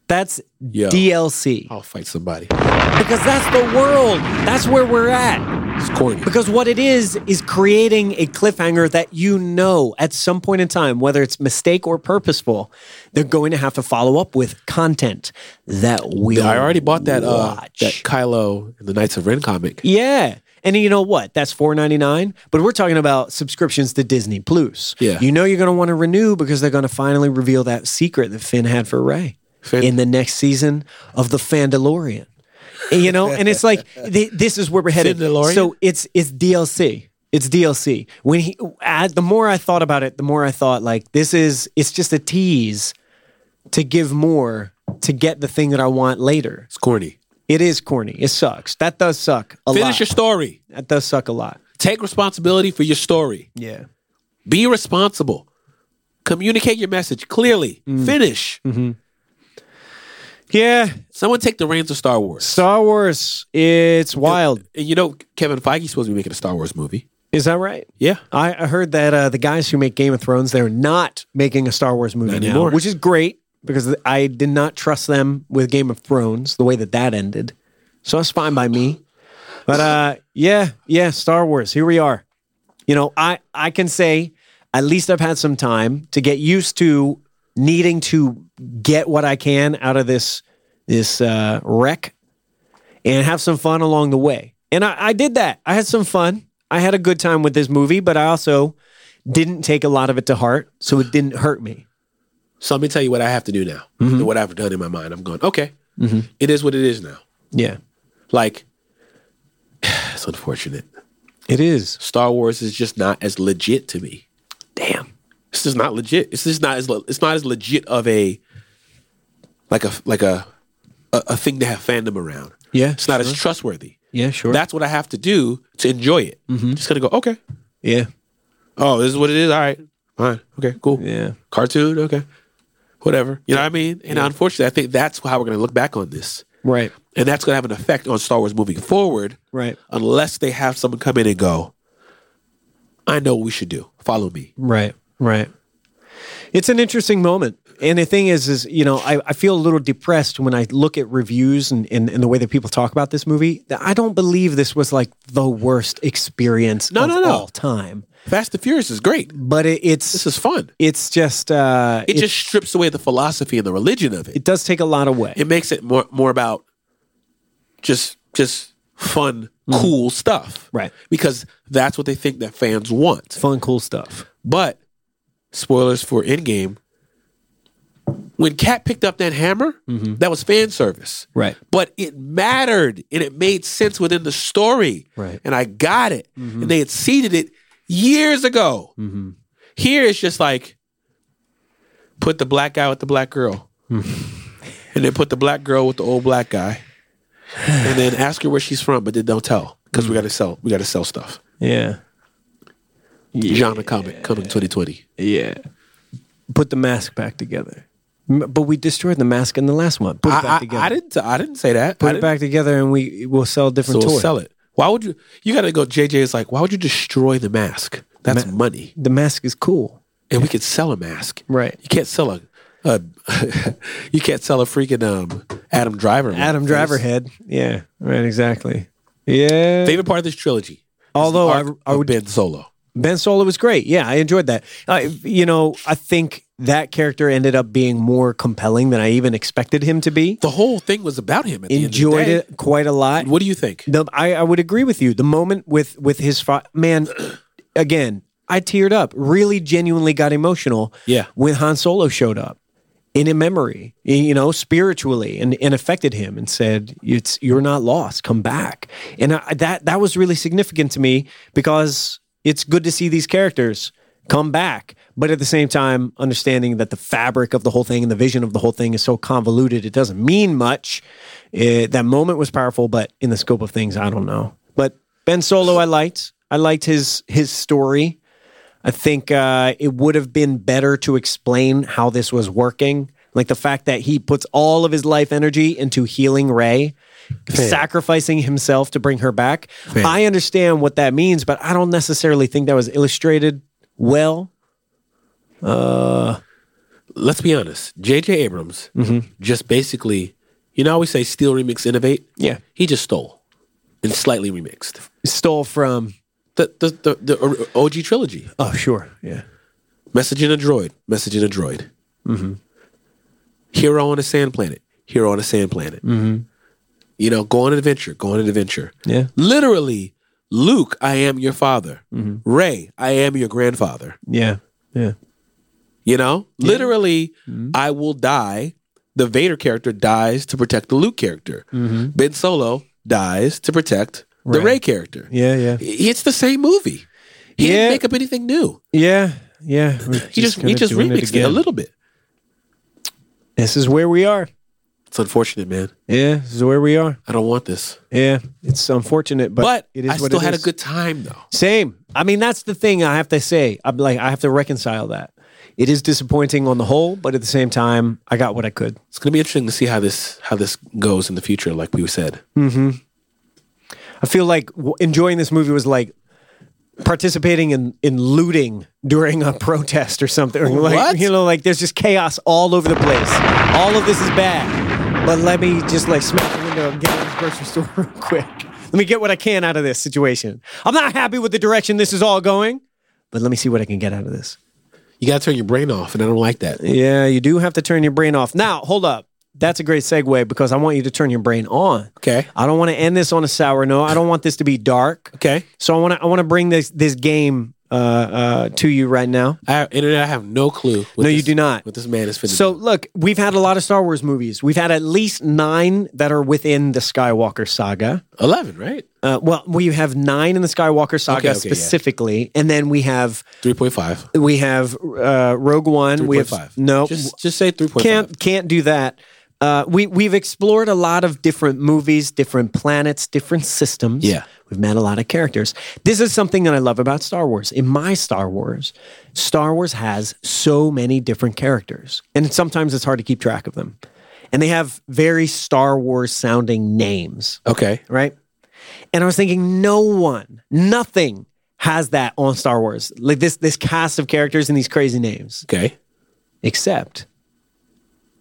That's Yo. DLC. I'll fight somebody. Because that's the world. That's where we're at. It's corny. Because what it is is creating a cliffhanger that you know at some point in time, whether it's mistake or purposeful, they're going to have to follow up with content that we. I already bought that uh, that Kylo and the Knights of Ren comic. Yeah. And you know what? That's four ninety nine. But we're talking about subscriptions to Disney Plus. Yeah. You know you're going to want to renew because they're going to finally reveal that secret that Finn had for Rey In the next season of the Fandalorian. you know, and it's like th- this is where we're headed. So it's it's DLC. It's DLC. When he, as, the more I thought about it, the more I thought like this is it's just a tease to give more to get the thing that I want later. It's corny. It is corny. It sucks. That does suck a Finish lot. your story. that does suck a lot. Take responsibility for your story. Yeah. Be responsible. Communicate your message clearly. Mm. Finish. Mm-hmm. Yeah. Someone take the reins of Star Wars. Star Wars. It's wild. And you know, Kevin Feige's supposed to be making a Star Wars movie. Is that right? Yeah. I, I heard that uh, the guys who make Game of Thrones, they're not making a Star Wars movie Not anymore. which is great because I did not trust them with Game of Thrones the way that that ended. So it's fine by me. But uh, yeah, yeah, Star Wars. Here we are. You know, I I can say at least I've had some time to get used to needing to get what I can out of this this uh, wreck and have some fun along the way. And I, I did that. I had some fun. I had a good time with this movie, but I also didn't take a lot of it to heart, so it didn't hurt me. So let me tell you what I have to do now. Mm-hmm. What I've done in my mind. I'm going, okay, it is what it is now. Yeah, Like, it's unfortunate. it is. Star Wars is just not as legit to me. Damn. It's just not legit. It's just not as le- it's not as legit of a like a like a a, a thing to have fandom around. Yeah, It's not as trustworthy. Yeah, sure. That's what I have to do to enjoy it. Mm-hmm. Just gonna go, okay. yeah, Oh, this is what it is. All right. Fine. Okay, cool. yeah. Cartoon, okay. Whatever. You know what I mean? And unfortunately, I think that's how we're gonna look back on this. Right, And that's gonna have an effect on Star Wars moving forward, right, unless they have someone come in and go, I know what we should do. Follow me. right, right. It's an interesting moment. And the thing is, is you know, I, I feel a little depressed when I look at reviews and, and, and the way that people talk about this movie. That I don't believe this was like the worst experience No, of no, no. all time. Fast and Furious is great. But it, it's This is fun. it's just uh, It it, just strips away the philosophy and the religion of it. it does take a lot away. It makes it more more about just just fun, cool stuff. Right. Because that's what they think that fans want. Fun, cool stuff. But spoilers for Endgame. When Cap picked up that hammer, mm-hmm. that was fan service. Right. But it mattered and it made sense within the story. Right. And I got it. Mm-hmm. And they had seeded it years ago. Mm-hmm. Here it's just like put the black guy with the black girl. and then put the black girl with the old black guy. and then ask her where she's from, but then don't tell. Because we mm. gotta sell we gotta sell stuff. Yeah. Genre comic coming 2020. Yeah. Put the mask back together. M- But we destroyed the mask in the last one. Put it back I, together. I didn't I didn't say that. I Put it didn't- back together and we will sell a So different we'll toy. sell it. Why would you? You got to go. JJ is like, why would you destroy the mask? That's money, The mask is cool. and we could sell a mask. Right. You can't sell a. a you can't sell a freaking um Adam Driver. Adam face. Driver head. Yeah. Right. Exactly. Yeah. Favorite part of this trilogy. Although I- arc I of would- Ben Solo. Ben Solo was great. Yeah, I enjoyed that. Uh, you know, I think that character ended up being more compelling than I even expected him to be. The whole thing was about him. At the Enjoyed end of the day. it quite a lot. What do you think? The, I, I would agree with you. The moment with with his fa- man, again, I teared up. Really, genuinely got emotional. Yeah. when Han Solo showed up in a memory, you know, spiritually, and, and affected him, and said, "It's you're not lost. Come back." And I, that that was really significant to me because it's good to see these characters come back, but at the same time, understanding that the fabric of the whole thing and the vision of the whole thing is so convoluted, it doesn't mean much. It, that moment was powerful, but in the scope of things, I don't know. But Ben Solo, I liked. I liked his his story. I think uh, it would have been better to explain how this was working. Like the fact that he puts all of his life energy into healing Rey, sacrificing himself to bring her back. I understand what that means, but I don't necessarily think that was illustrated well. Uh, let's be honest. J.J. Abrams mm-hmm. just basically, you know, how we say steal, remix, innovate. Yeah. he just stole and slightly remixed Stole from. the the the, the OG trilogy. Oh, sure. Yeah. Message in a droid. Message in a droid. Mm-hmm. Hero on a sand planet. Hero on a sand planet. Mm-hmm. You know, go on an adventure. Go on an adventure. Yeah. Literally, Luke, I am your father. Mm-hmm. Rey, I am your grandfather. Yeah. Yeah. You know, literally, mm-hmm. I will die. The Vader character dies to protect the Luke character. Mm-hmm. Ben Solo dies to protect the Right. Rey character. Yeah. Yeah. It's the same movie. He Yeah. didn't make up anything new. Yeah. Yeah. He just, he just remixed it, a little bit. This is where we are. It's unfortunate, man. Yeah. This is where we are. I don't want this. Yeah. It's unfortunate, but, But it is I what still it had is. a good time though. Same. I mean, that's the thing I have to say. I'm like, I have to reconcile that. It is disappointing on the whole, but at the same time, I got what I could. It's gonna be interesting to see how this how this goes in the future, like we said. Mm-hmm. I feel like w- enjoying this movie was like participating in, in looting during a protest or something. Or like, What? You know, like there's just chaos all over the place. All of this is bad. But let me just like smash the window and get out of this grocery store real quick. Let me get what I can out of this situation. I'm not happy with the direction this is all going, but let me see what I can get out of this. You gotta turn your brain off, and I don't like that. Yeah, you do have to turn your brain off. Now, hold up. That's a great segue because I want you to turn your brain on. Okay. I don't want to end this on a sour note. I don't want this to be dark. Okay. So I want to I want to bring this this game uh, uh, to you right now. I I have no clue. What No, you do not. What this man is So do. look, we've had a lot of Star Wars movies. We've had at least nine that are within the Skywalker saga. Eleven, right? Uh, well, we have nine in the Skywalker saga Okay, okay, yeah. specifically, and then we have Three point five. we have uh, Rogue One. We have 3.5. no Just just say three point five. can't can't do that. Uh, we we've explored a lot of different movies, different planets, different systems. Yeah. we've met a lot of characters. This is something that I love about Star Wars. In my Star Wars, Star Wars has so many different characters, and sometimes it's hard to keep track of them. And they have very Star Wars sounding names, Okay. right? And I was thinking, no one, nothing has that on Star Wars. Like this this cast of characters and these crazy names, Okay. except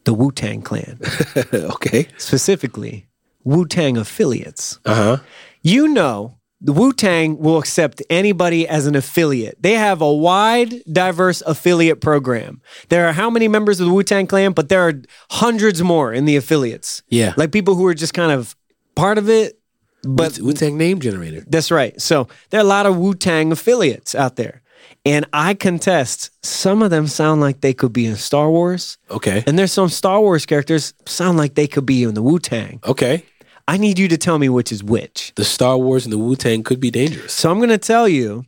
the Wu Tang Clan. okay. specifically Wu Tang affiliates. Uh huh. You know, the Wu Tang will accept anybody as an affiliate. They have a wide, diverse affiliate program. There are how many members of the Wu Tang Clan, but there are hundreds more in the affiliates. Yeah. Like people who are just kind of part of it. But Wu Tang name generator. that's right. So there are a lot of Wu Tang affiliates out there. And I contest some of them sound like they could be in Star Wars. Okay. And there's some Star Wars characters sound like they could be in the Wu Tang. Okay. I need you to tell me which is which. The Star Wars and the Wu Tang could be dangerous. So I'm going to tell you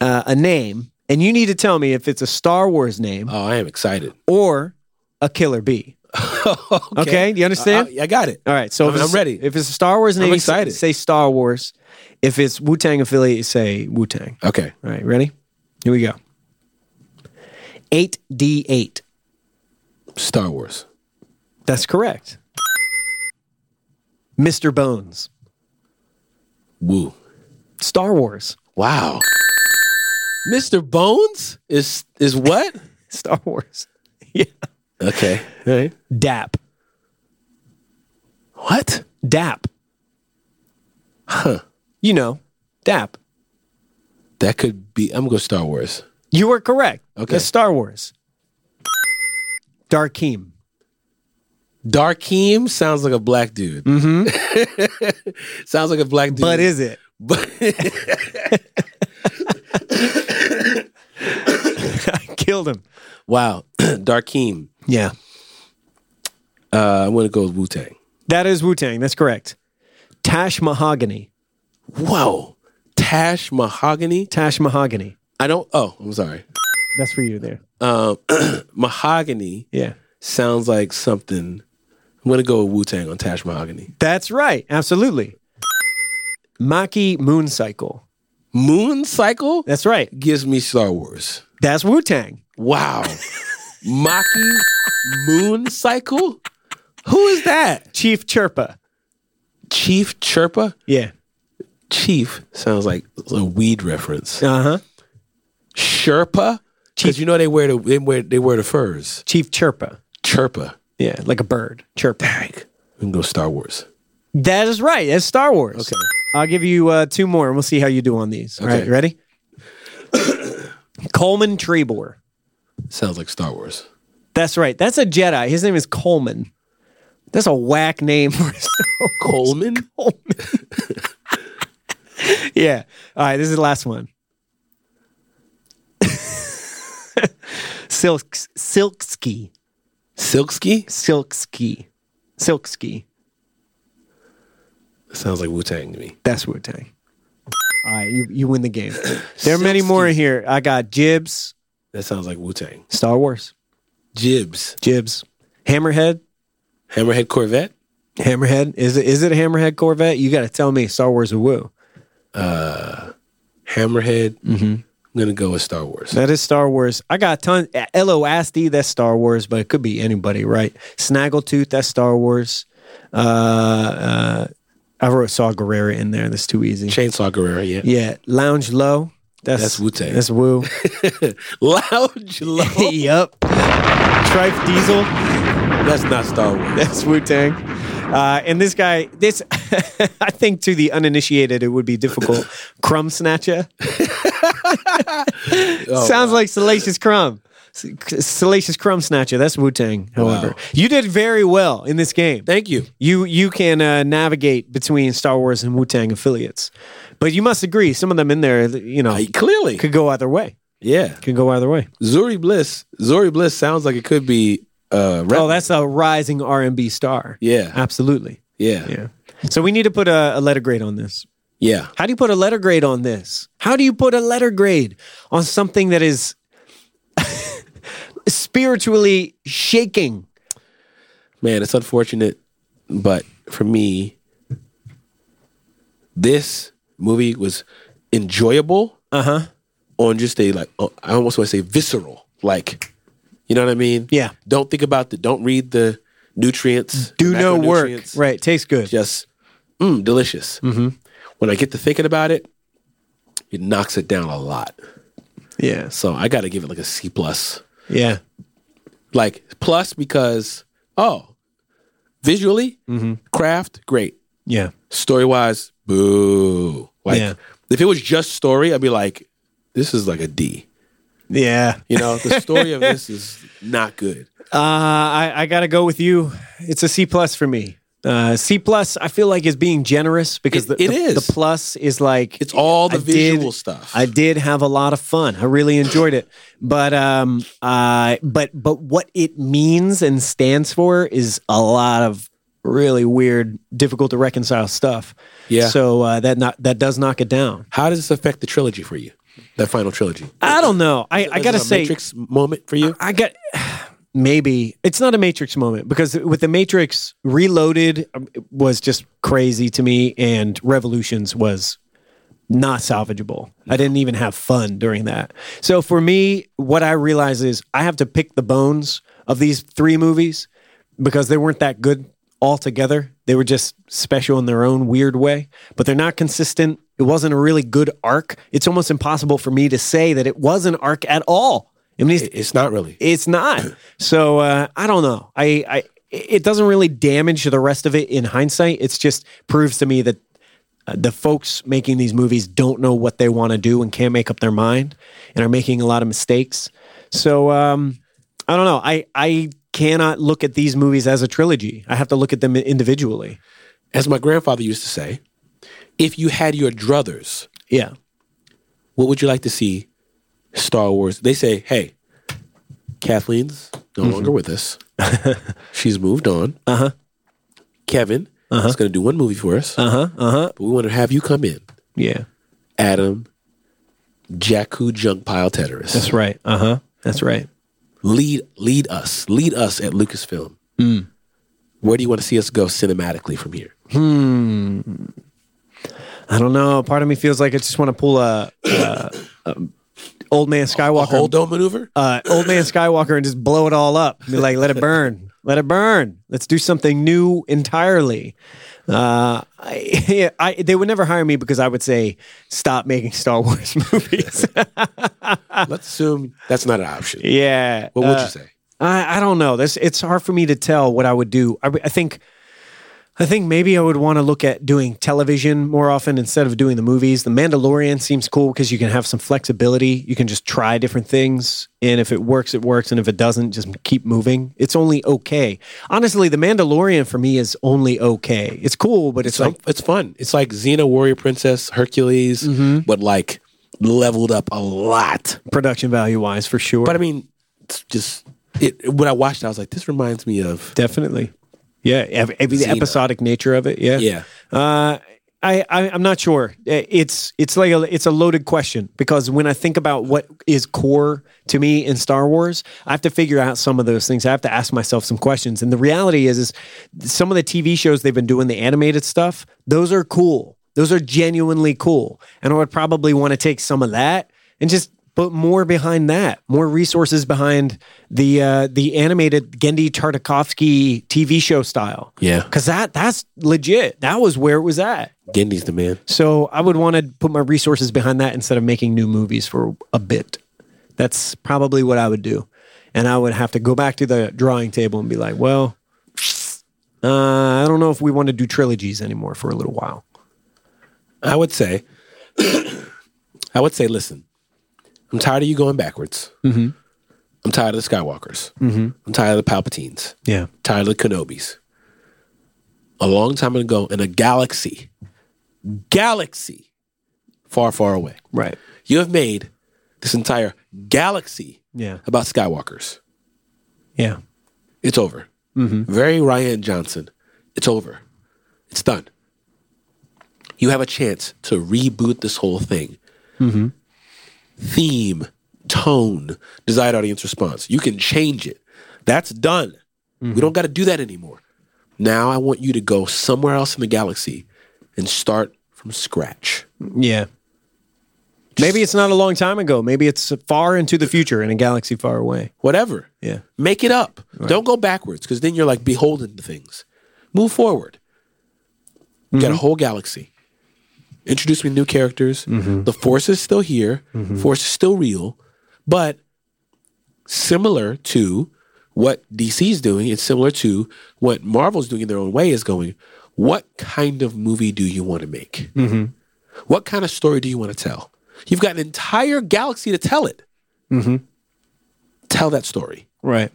uh, a name, and you need to tell me if it's a Star Wars name Oh, I am excited. or a Killer Bee. Okay, do you understand? I, I got it. All right, so I'm- if I'm ready. If it's a Star Wars name, say- excited. say Star Wars. If it's Wu Tang affiliate, say Wu Tang. Okay. All right, ready? Here we go. 8D8. Star Wars. That's correct. Mr. Bones. Woo. Star Wars. Wow. Mr. Bones is is what? Star Wars. yeah. Okay. All right. DAP. What? DAP. Huh. You know, DAP. That could be. I'm gonna go Star Wars. You were correct. Okay. That's Star Wars. Darkeem. Darkeem sounds like a black dude. Mm-hmm. sounds like a black dude. But is it? But I killed him. wow, Darkeem. Yeah. Uh, I'm gonna go with Wu Tang. That is Wu Tang. That's correct. Tash Mahogany. Whoa, Tash Mahogany. Tash Mahogany. I don't. Oh, I'm sorry. That's for you there. Um, Mahogany Yeah. sounds like something. I'm gonna go with Wu Tang on Tash Mahogany. That's right. Absolutely. Maki Moon Cycle. Moon Cycle That's right. gives me Star Wars. That's Wu Tang. Wow, Maki Moon Cycle. Who is that? Chief Chirpa. Chief Chirpa. Yeah. Chief sounds like a weed reference. Uh huh. Sherpa Because you know they wear the they wear they wear the furs. Chief Chirpa. Chirpa. Yeah, like a bird. Chirpa. We can go Star Wars. That is right. That's Star Wars. Okay. I'll give you uh, two more and we'll see how you do on these. All right, ready? Coleman Trebor. Sounds like Star Wars. That's right. That's a Jedi. His name is Coleman. That's a whack name for Coleman. Yeah. All right, this is the last one. Silk Silksky. Silksky. Silksky. Silksky. Sounds like Wu Tang to me. That's Wu Tang. All right, you, you win the game. There are many more in here. I got Jibs, That sounds like Wu Tang. Star Wars, Jibs. Jibs, Hammerhead, Hammerhead Corvette. Hammerhead. Is it is it a Hammerhead Corvette? You got to tell me Star Wars or Woo. Hammerhead. Mm-hmm. I'm gonna go with Star Wars. That is Star Wars. I got ton. Lo Asti, that's Star Wars, but it could be anybody, right? Snaggletooth, that's Star Wars. Uh, uh, I wrote Saw Gerrera in there. That's too easy. Chainsaw Guerrero. Yeah. Yeah, Lounge Low. That's That's Wu-Tang. That's Woo. Lounge Low. yup. Trife Diesel. That's not Star Wars. That's Wu Tang. Uh, and this guy, this I think to the uninitiated, it would be difficult. Crumb Snatcher. Oh, Sounds like Salacious Crumb. Salacious Crumb Snatcher. That's Wu Tang. However, Wow. you did very well in this game. Thank you. You you can uh, navigate between Star Wars and Wu Tang affiliates, but you must agree some of them in there, you know, I, clearly. could go either way. Yeah. Could go either way. Zorii Bliss. Zorii Bliss sounds like it could be. Uh, rap- Oh, that's a rising R and B star. Yeah. absolutely. yeah. Yeah. So we need to put a, a letter grade on this. Yeah. How do you put a letter grade on this? How do you put a letter grade on something that is spiritually shaking? Man, it's unfortunate, but for me, this movie was enjoyable Uh huh. on just a like uh, I almost want to say visceral, like you know what I mean? Yeah. Don't think about the. Don't read the nutrients. Do no work. Right. Tastes good. Just mm, delicious. Mm-hmm. When I get to thinking about it, it knocks it down a lot. Yeah. So I got to give it like a C plus. Yeah. Like plus because oh, visually, Mm-hmm. craft great. Yeah. Story wise, boo. Like Yeah. if it was just story, I'd be like, this is like a D. Yeah. You know, the story of this is not good. Uh, I, I got to go with you. It's a C plus for me. Uh, C plus, I feel like is being generous because It- the, it the, is. the plus is like It's all the I did- visual stuff. I did have a lot of fun. I really enjoyed it. But um, uh, but but what it means and stands for is a lot of really weird, difficult to reconcile stuff. Yeah. So uh, that not that does knock it down. How does this affect the trilogy for you? That final trilogy. I don't know. I, I gotta say, Matrix moment for you. I got maybe it's not a Matrix moment because with the Matrix Reloaded um, was just crazy to me, and Revolutions was not salvageable. I didn't even have fun during that. So for me, what I realize is I have to pick the bones of these three movies because they weren't that good altogether. They were just special in their own weird way, but they're not consistent. It wasn't a really good arc. It's almost impossible for me to say that it was an arc at all. I mean, it's, It's not really. it's not. So uh, I don't know. I, I it doesn't really damage the rest of it in hindsight. It's just proves to me that uh, the folks making these movies don't know what they want to do and can't make up their mind and are making a lot of mistakes. So um, I don't know. I I cannot look at these movies as a trilogy. I have to look at them individually. As my grandfather used to say, if you had your druthers, Yeah. what would you like to see Star Wars? They say, hey, Kathleen's no Mm-hmm. longer with us. She's moved on. Uh huh. Kevin Uh-huh. Kevin is going to do one movie for us. Uh Uh-huh. Uh huh. But we want to have you come in, Yeah. Adam, Jakku Junk Pile Teteris. That's right. Uh huh. That's right. Lead lead us lead us at lucasfilm Mm. where do you want to see us go cinematically from here I don't know. Part of me feels like I just want to pull a, a, a old man a Skywalker Holdo maneuver uh, old man Skywalker and just blow it all up. Be like, let it burn, let it burn. Let's do something new entirely. Uh, I, I, they would never hire me because I would say stop making Star Wars movies. Let's assume that's not an option. yeah. What would uh, you say? I, I don't know. This it's hard for me to tell what I would do. I, I think I think maybe I would want to look at doing television more often instead of doing the movies. The Mandalorian seems cool because you can have some flexibility. You can just try different things, and if it works, it works, and if it doesn't, just keep moving. It's only okay. Honestly, the Mandalorian for me is only okay. It's cool, but it's, It's like like it's fun. It's like Xena Warrior Princess, Hercules, Mm-hmm. but like leveled up a lot. production value wise for sure. But I mean, it's just it. When I watched, it, I was like, this reminds me of Definitely. Yeah, ev- ev- the episodic nature of it. Yeah, Yeah. Uh, I, I I'm not sure. It's it's like a it's a loaded question because when I think about what is core to me in Star Wars, I have to figure out some of those things. I have to ask myself some questions. And the reality is, is some of the TV shows they've been doing the animated stuff. Those are cool. Those are genuinely cool. And I would probably want to take some of that and just put more behind that, more resources behind the uh, the animated Genndy Tartakovsky TV show style. Yeah. because that that's legit. That was where it was at. Genndy's the man. So I would want to put my resources behind that instead of making new movies for a bit. That's probably what I would do, and I would have to go back to the drawing table and be like, well. Uh, I don't know if we want to do trilogies anymore for a little while. I would say, I would say, listen, I'm tired of you going backwards. Mm-hmm. I'm tired of the Skywalkers. Mm-hmm. I'm tired of the Palpatines. Yeah. tired of the Kenobis. A long time ago in a galaxy, galaxy far, far away, Right. you have made this entire galaxy Yeah. about Skywalkers. Yeah. It's over. Very Rian Johnson. It's over. It's done. You have a chance to reboot this whole thing. Theme, tone, desired audience response. You can change it. That's done. We mm-hmm. don't got to do that anymore. Now I want you to go somewhere else in the galaxy and start from scratch. Yeah. Maybe it's not a long time ago. Maybe it's far into the future in a galaxy far away. Whatever. Yeah. Make it up. Don't go backwards because then you're like beholden to things. Move forward. You got a mm-hmm. whole galaxy. Introduce me to new characters. Mm-hmm. The Force is still here. Mm-hmm. Force is still real, but similar to what DC's doing, it's similar to what Marvel's doing in their own way. Is going. What kind of movie do you want to make? Mm-hmm. What kind of story do you want to tell? You've got an entire galaxy to tell it. Tell that story. Right.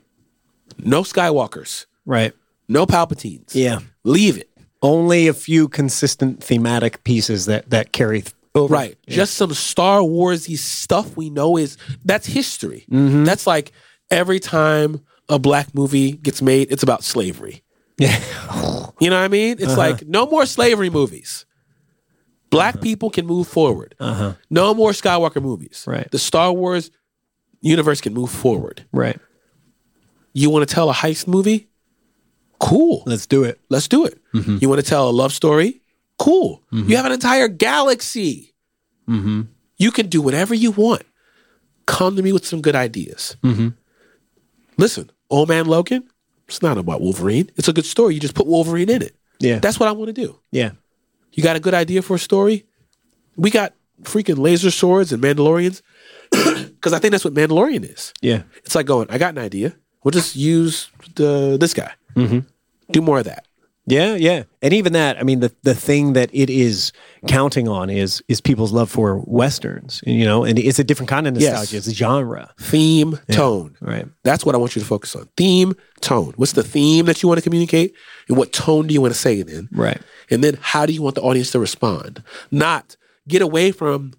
No Skywalkers. Right. No Palpatines. Yeah. Leave it. Only a few consistent thematic pieces that that carry th- over. Right. Just some Star Warsy stuff we know is that's history. Mm-hmm. That's like every time a black movie gets made, it's about slavery. Yeah. You know what I mean? Uh-huh. It's like no more slavery movies. Black people can move forward. No more Skywalker movies. Uh-huh. Right. The Star Wars universe can move forward. Right. You want to tell a heist movie? Cool. Let's do it. Let's do it. Mm-hmm. You want to tell a love story? Cool. You have an entire galaxy. Mm-hmm. You can do whatever you want. Come to me with some good ideas. Mm-hmm. Listen, Old Man Logan, it's not about Wolverine. It's a good story. You just put Wolverine in it. Yeah. That's what I want to do. yeah. You got a good idea for a story? We got freaking laser swords and Mandalorians. Because I think that's what Mandalorian is. Yeah. It's like going, I got an idea. We'll just use the this guy. Mm-hmm. Do more of that. Yeah, yeah. And even that, I mean, the the thing that it is counting on is is people's love for westerns, you know, and it's a different kind of nostalgia. Yes. It's a genre. Theme, tone. Right. That's what I want you to focus on. Theme, tone. What's the theme that you want to communicate? And what tone do you want to say it in? Right. And then how do you want the audience to respond? Not get away from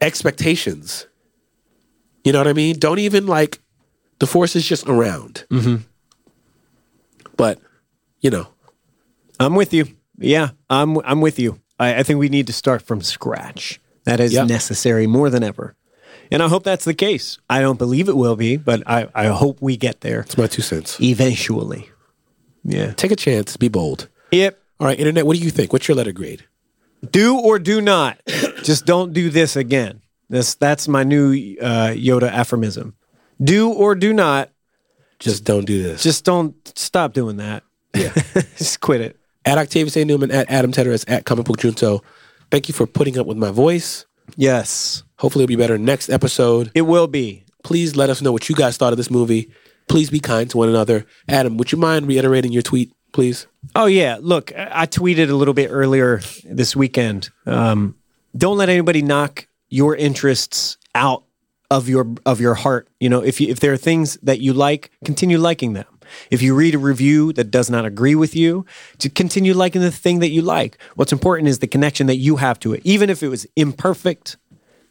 expectations. You know what I mean? Don't even like the force is just around. Mm-hmm. But, you know, I'm with you. Yeah, I'm I'm with you. I, I think we need to start from scratch. That is Yep. necessary more than ever. And I hope that's the case. I don't believe it will be, but I, I hope we get there it's my two cents. eventually. Yeah. Take a chance, be bold. Yep. All right, internet, what do you think? What's your letter grade? Do or do not. Just don't do this again. That's that's my new uh, Yoda aphorism. Do or do not. Just don't do this. Just don't stop doing that. yeah. Just quit it. at Octavius A. Newman, at Adam Teteris, at Comic Book Junto. Thank you for putting up with my voice. Yes, Hopefully, it'll be better next episode. it will be. Please let us know what you guys thought of this movie. Please be kind to one another. Adam, would you mind reiterating your tweet, please? Oh yeah, look, I I tweeted a little bit earlier this weekend. Um, don't let anybody knock your interests out of your of your heart. You know, if you, if there are things that you like, continue liking them. If you read a review that does not agree with you, to continue liking the thing that you like. What's important is the connection that you have to it, even if it was imperfect.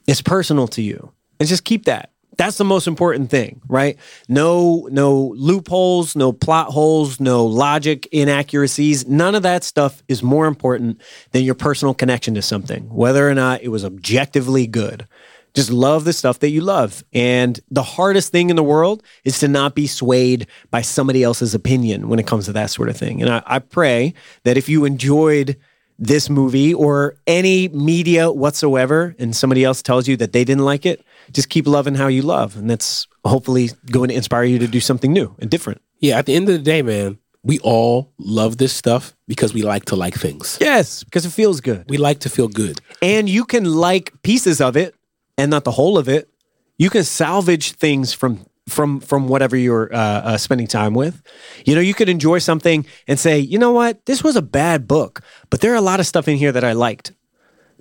It's personal to you, and just keep that. That's the most important thing, right? No, no loopholes, no plot holes, no logic inaccuracies. None of that stuff is more important than your personal connection to something, whether or not it was objectively good. Just love the stuff that you love. And the hardest thing in the world is to not be swayed by somebody else's opinion when it comes to that sort of thing. And I, I pray that if you enjoyed this movie or any media whatsoever and somebody else tells you that they didn't like it, just keep loving how you love. And that's hopefully going to inspire you to do something new and different. Yeah, at the end of the day, man, we all love this stuff because we like to like things. Yes, because it feels good. We like to feel good. And you can like pieces of it and not the whole of it. You can salvage things from from from whatever you're uh, uh, spending time with. You know, you could enjoy something and say, you know what, this was a bad book, but there are a lot of stuff in here that I liked.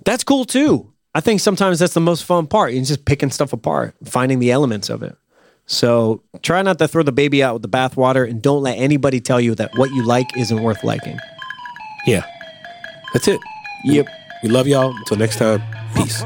That's cool too. I think sometimes that's the most fun part. You're just picking stuff apart, finding the elements of it. So try not to throw the baby out with the bathwater, and don't let anybody tell you that what you like isn't worth liking. Yeah. That's it. Yep. We love y'all. Until next time, peace.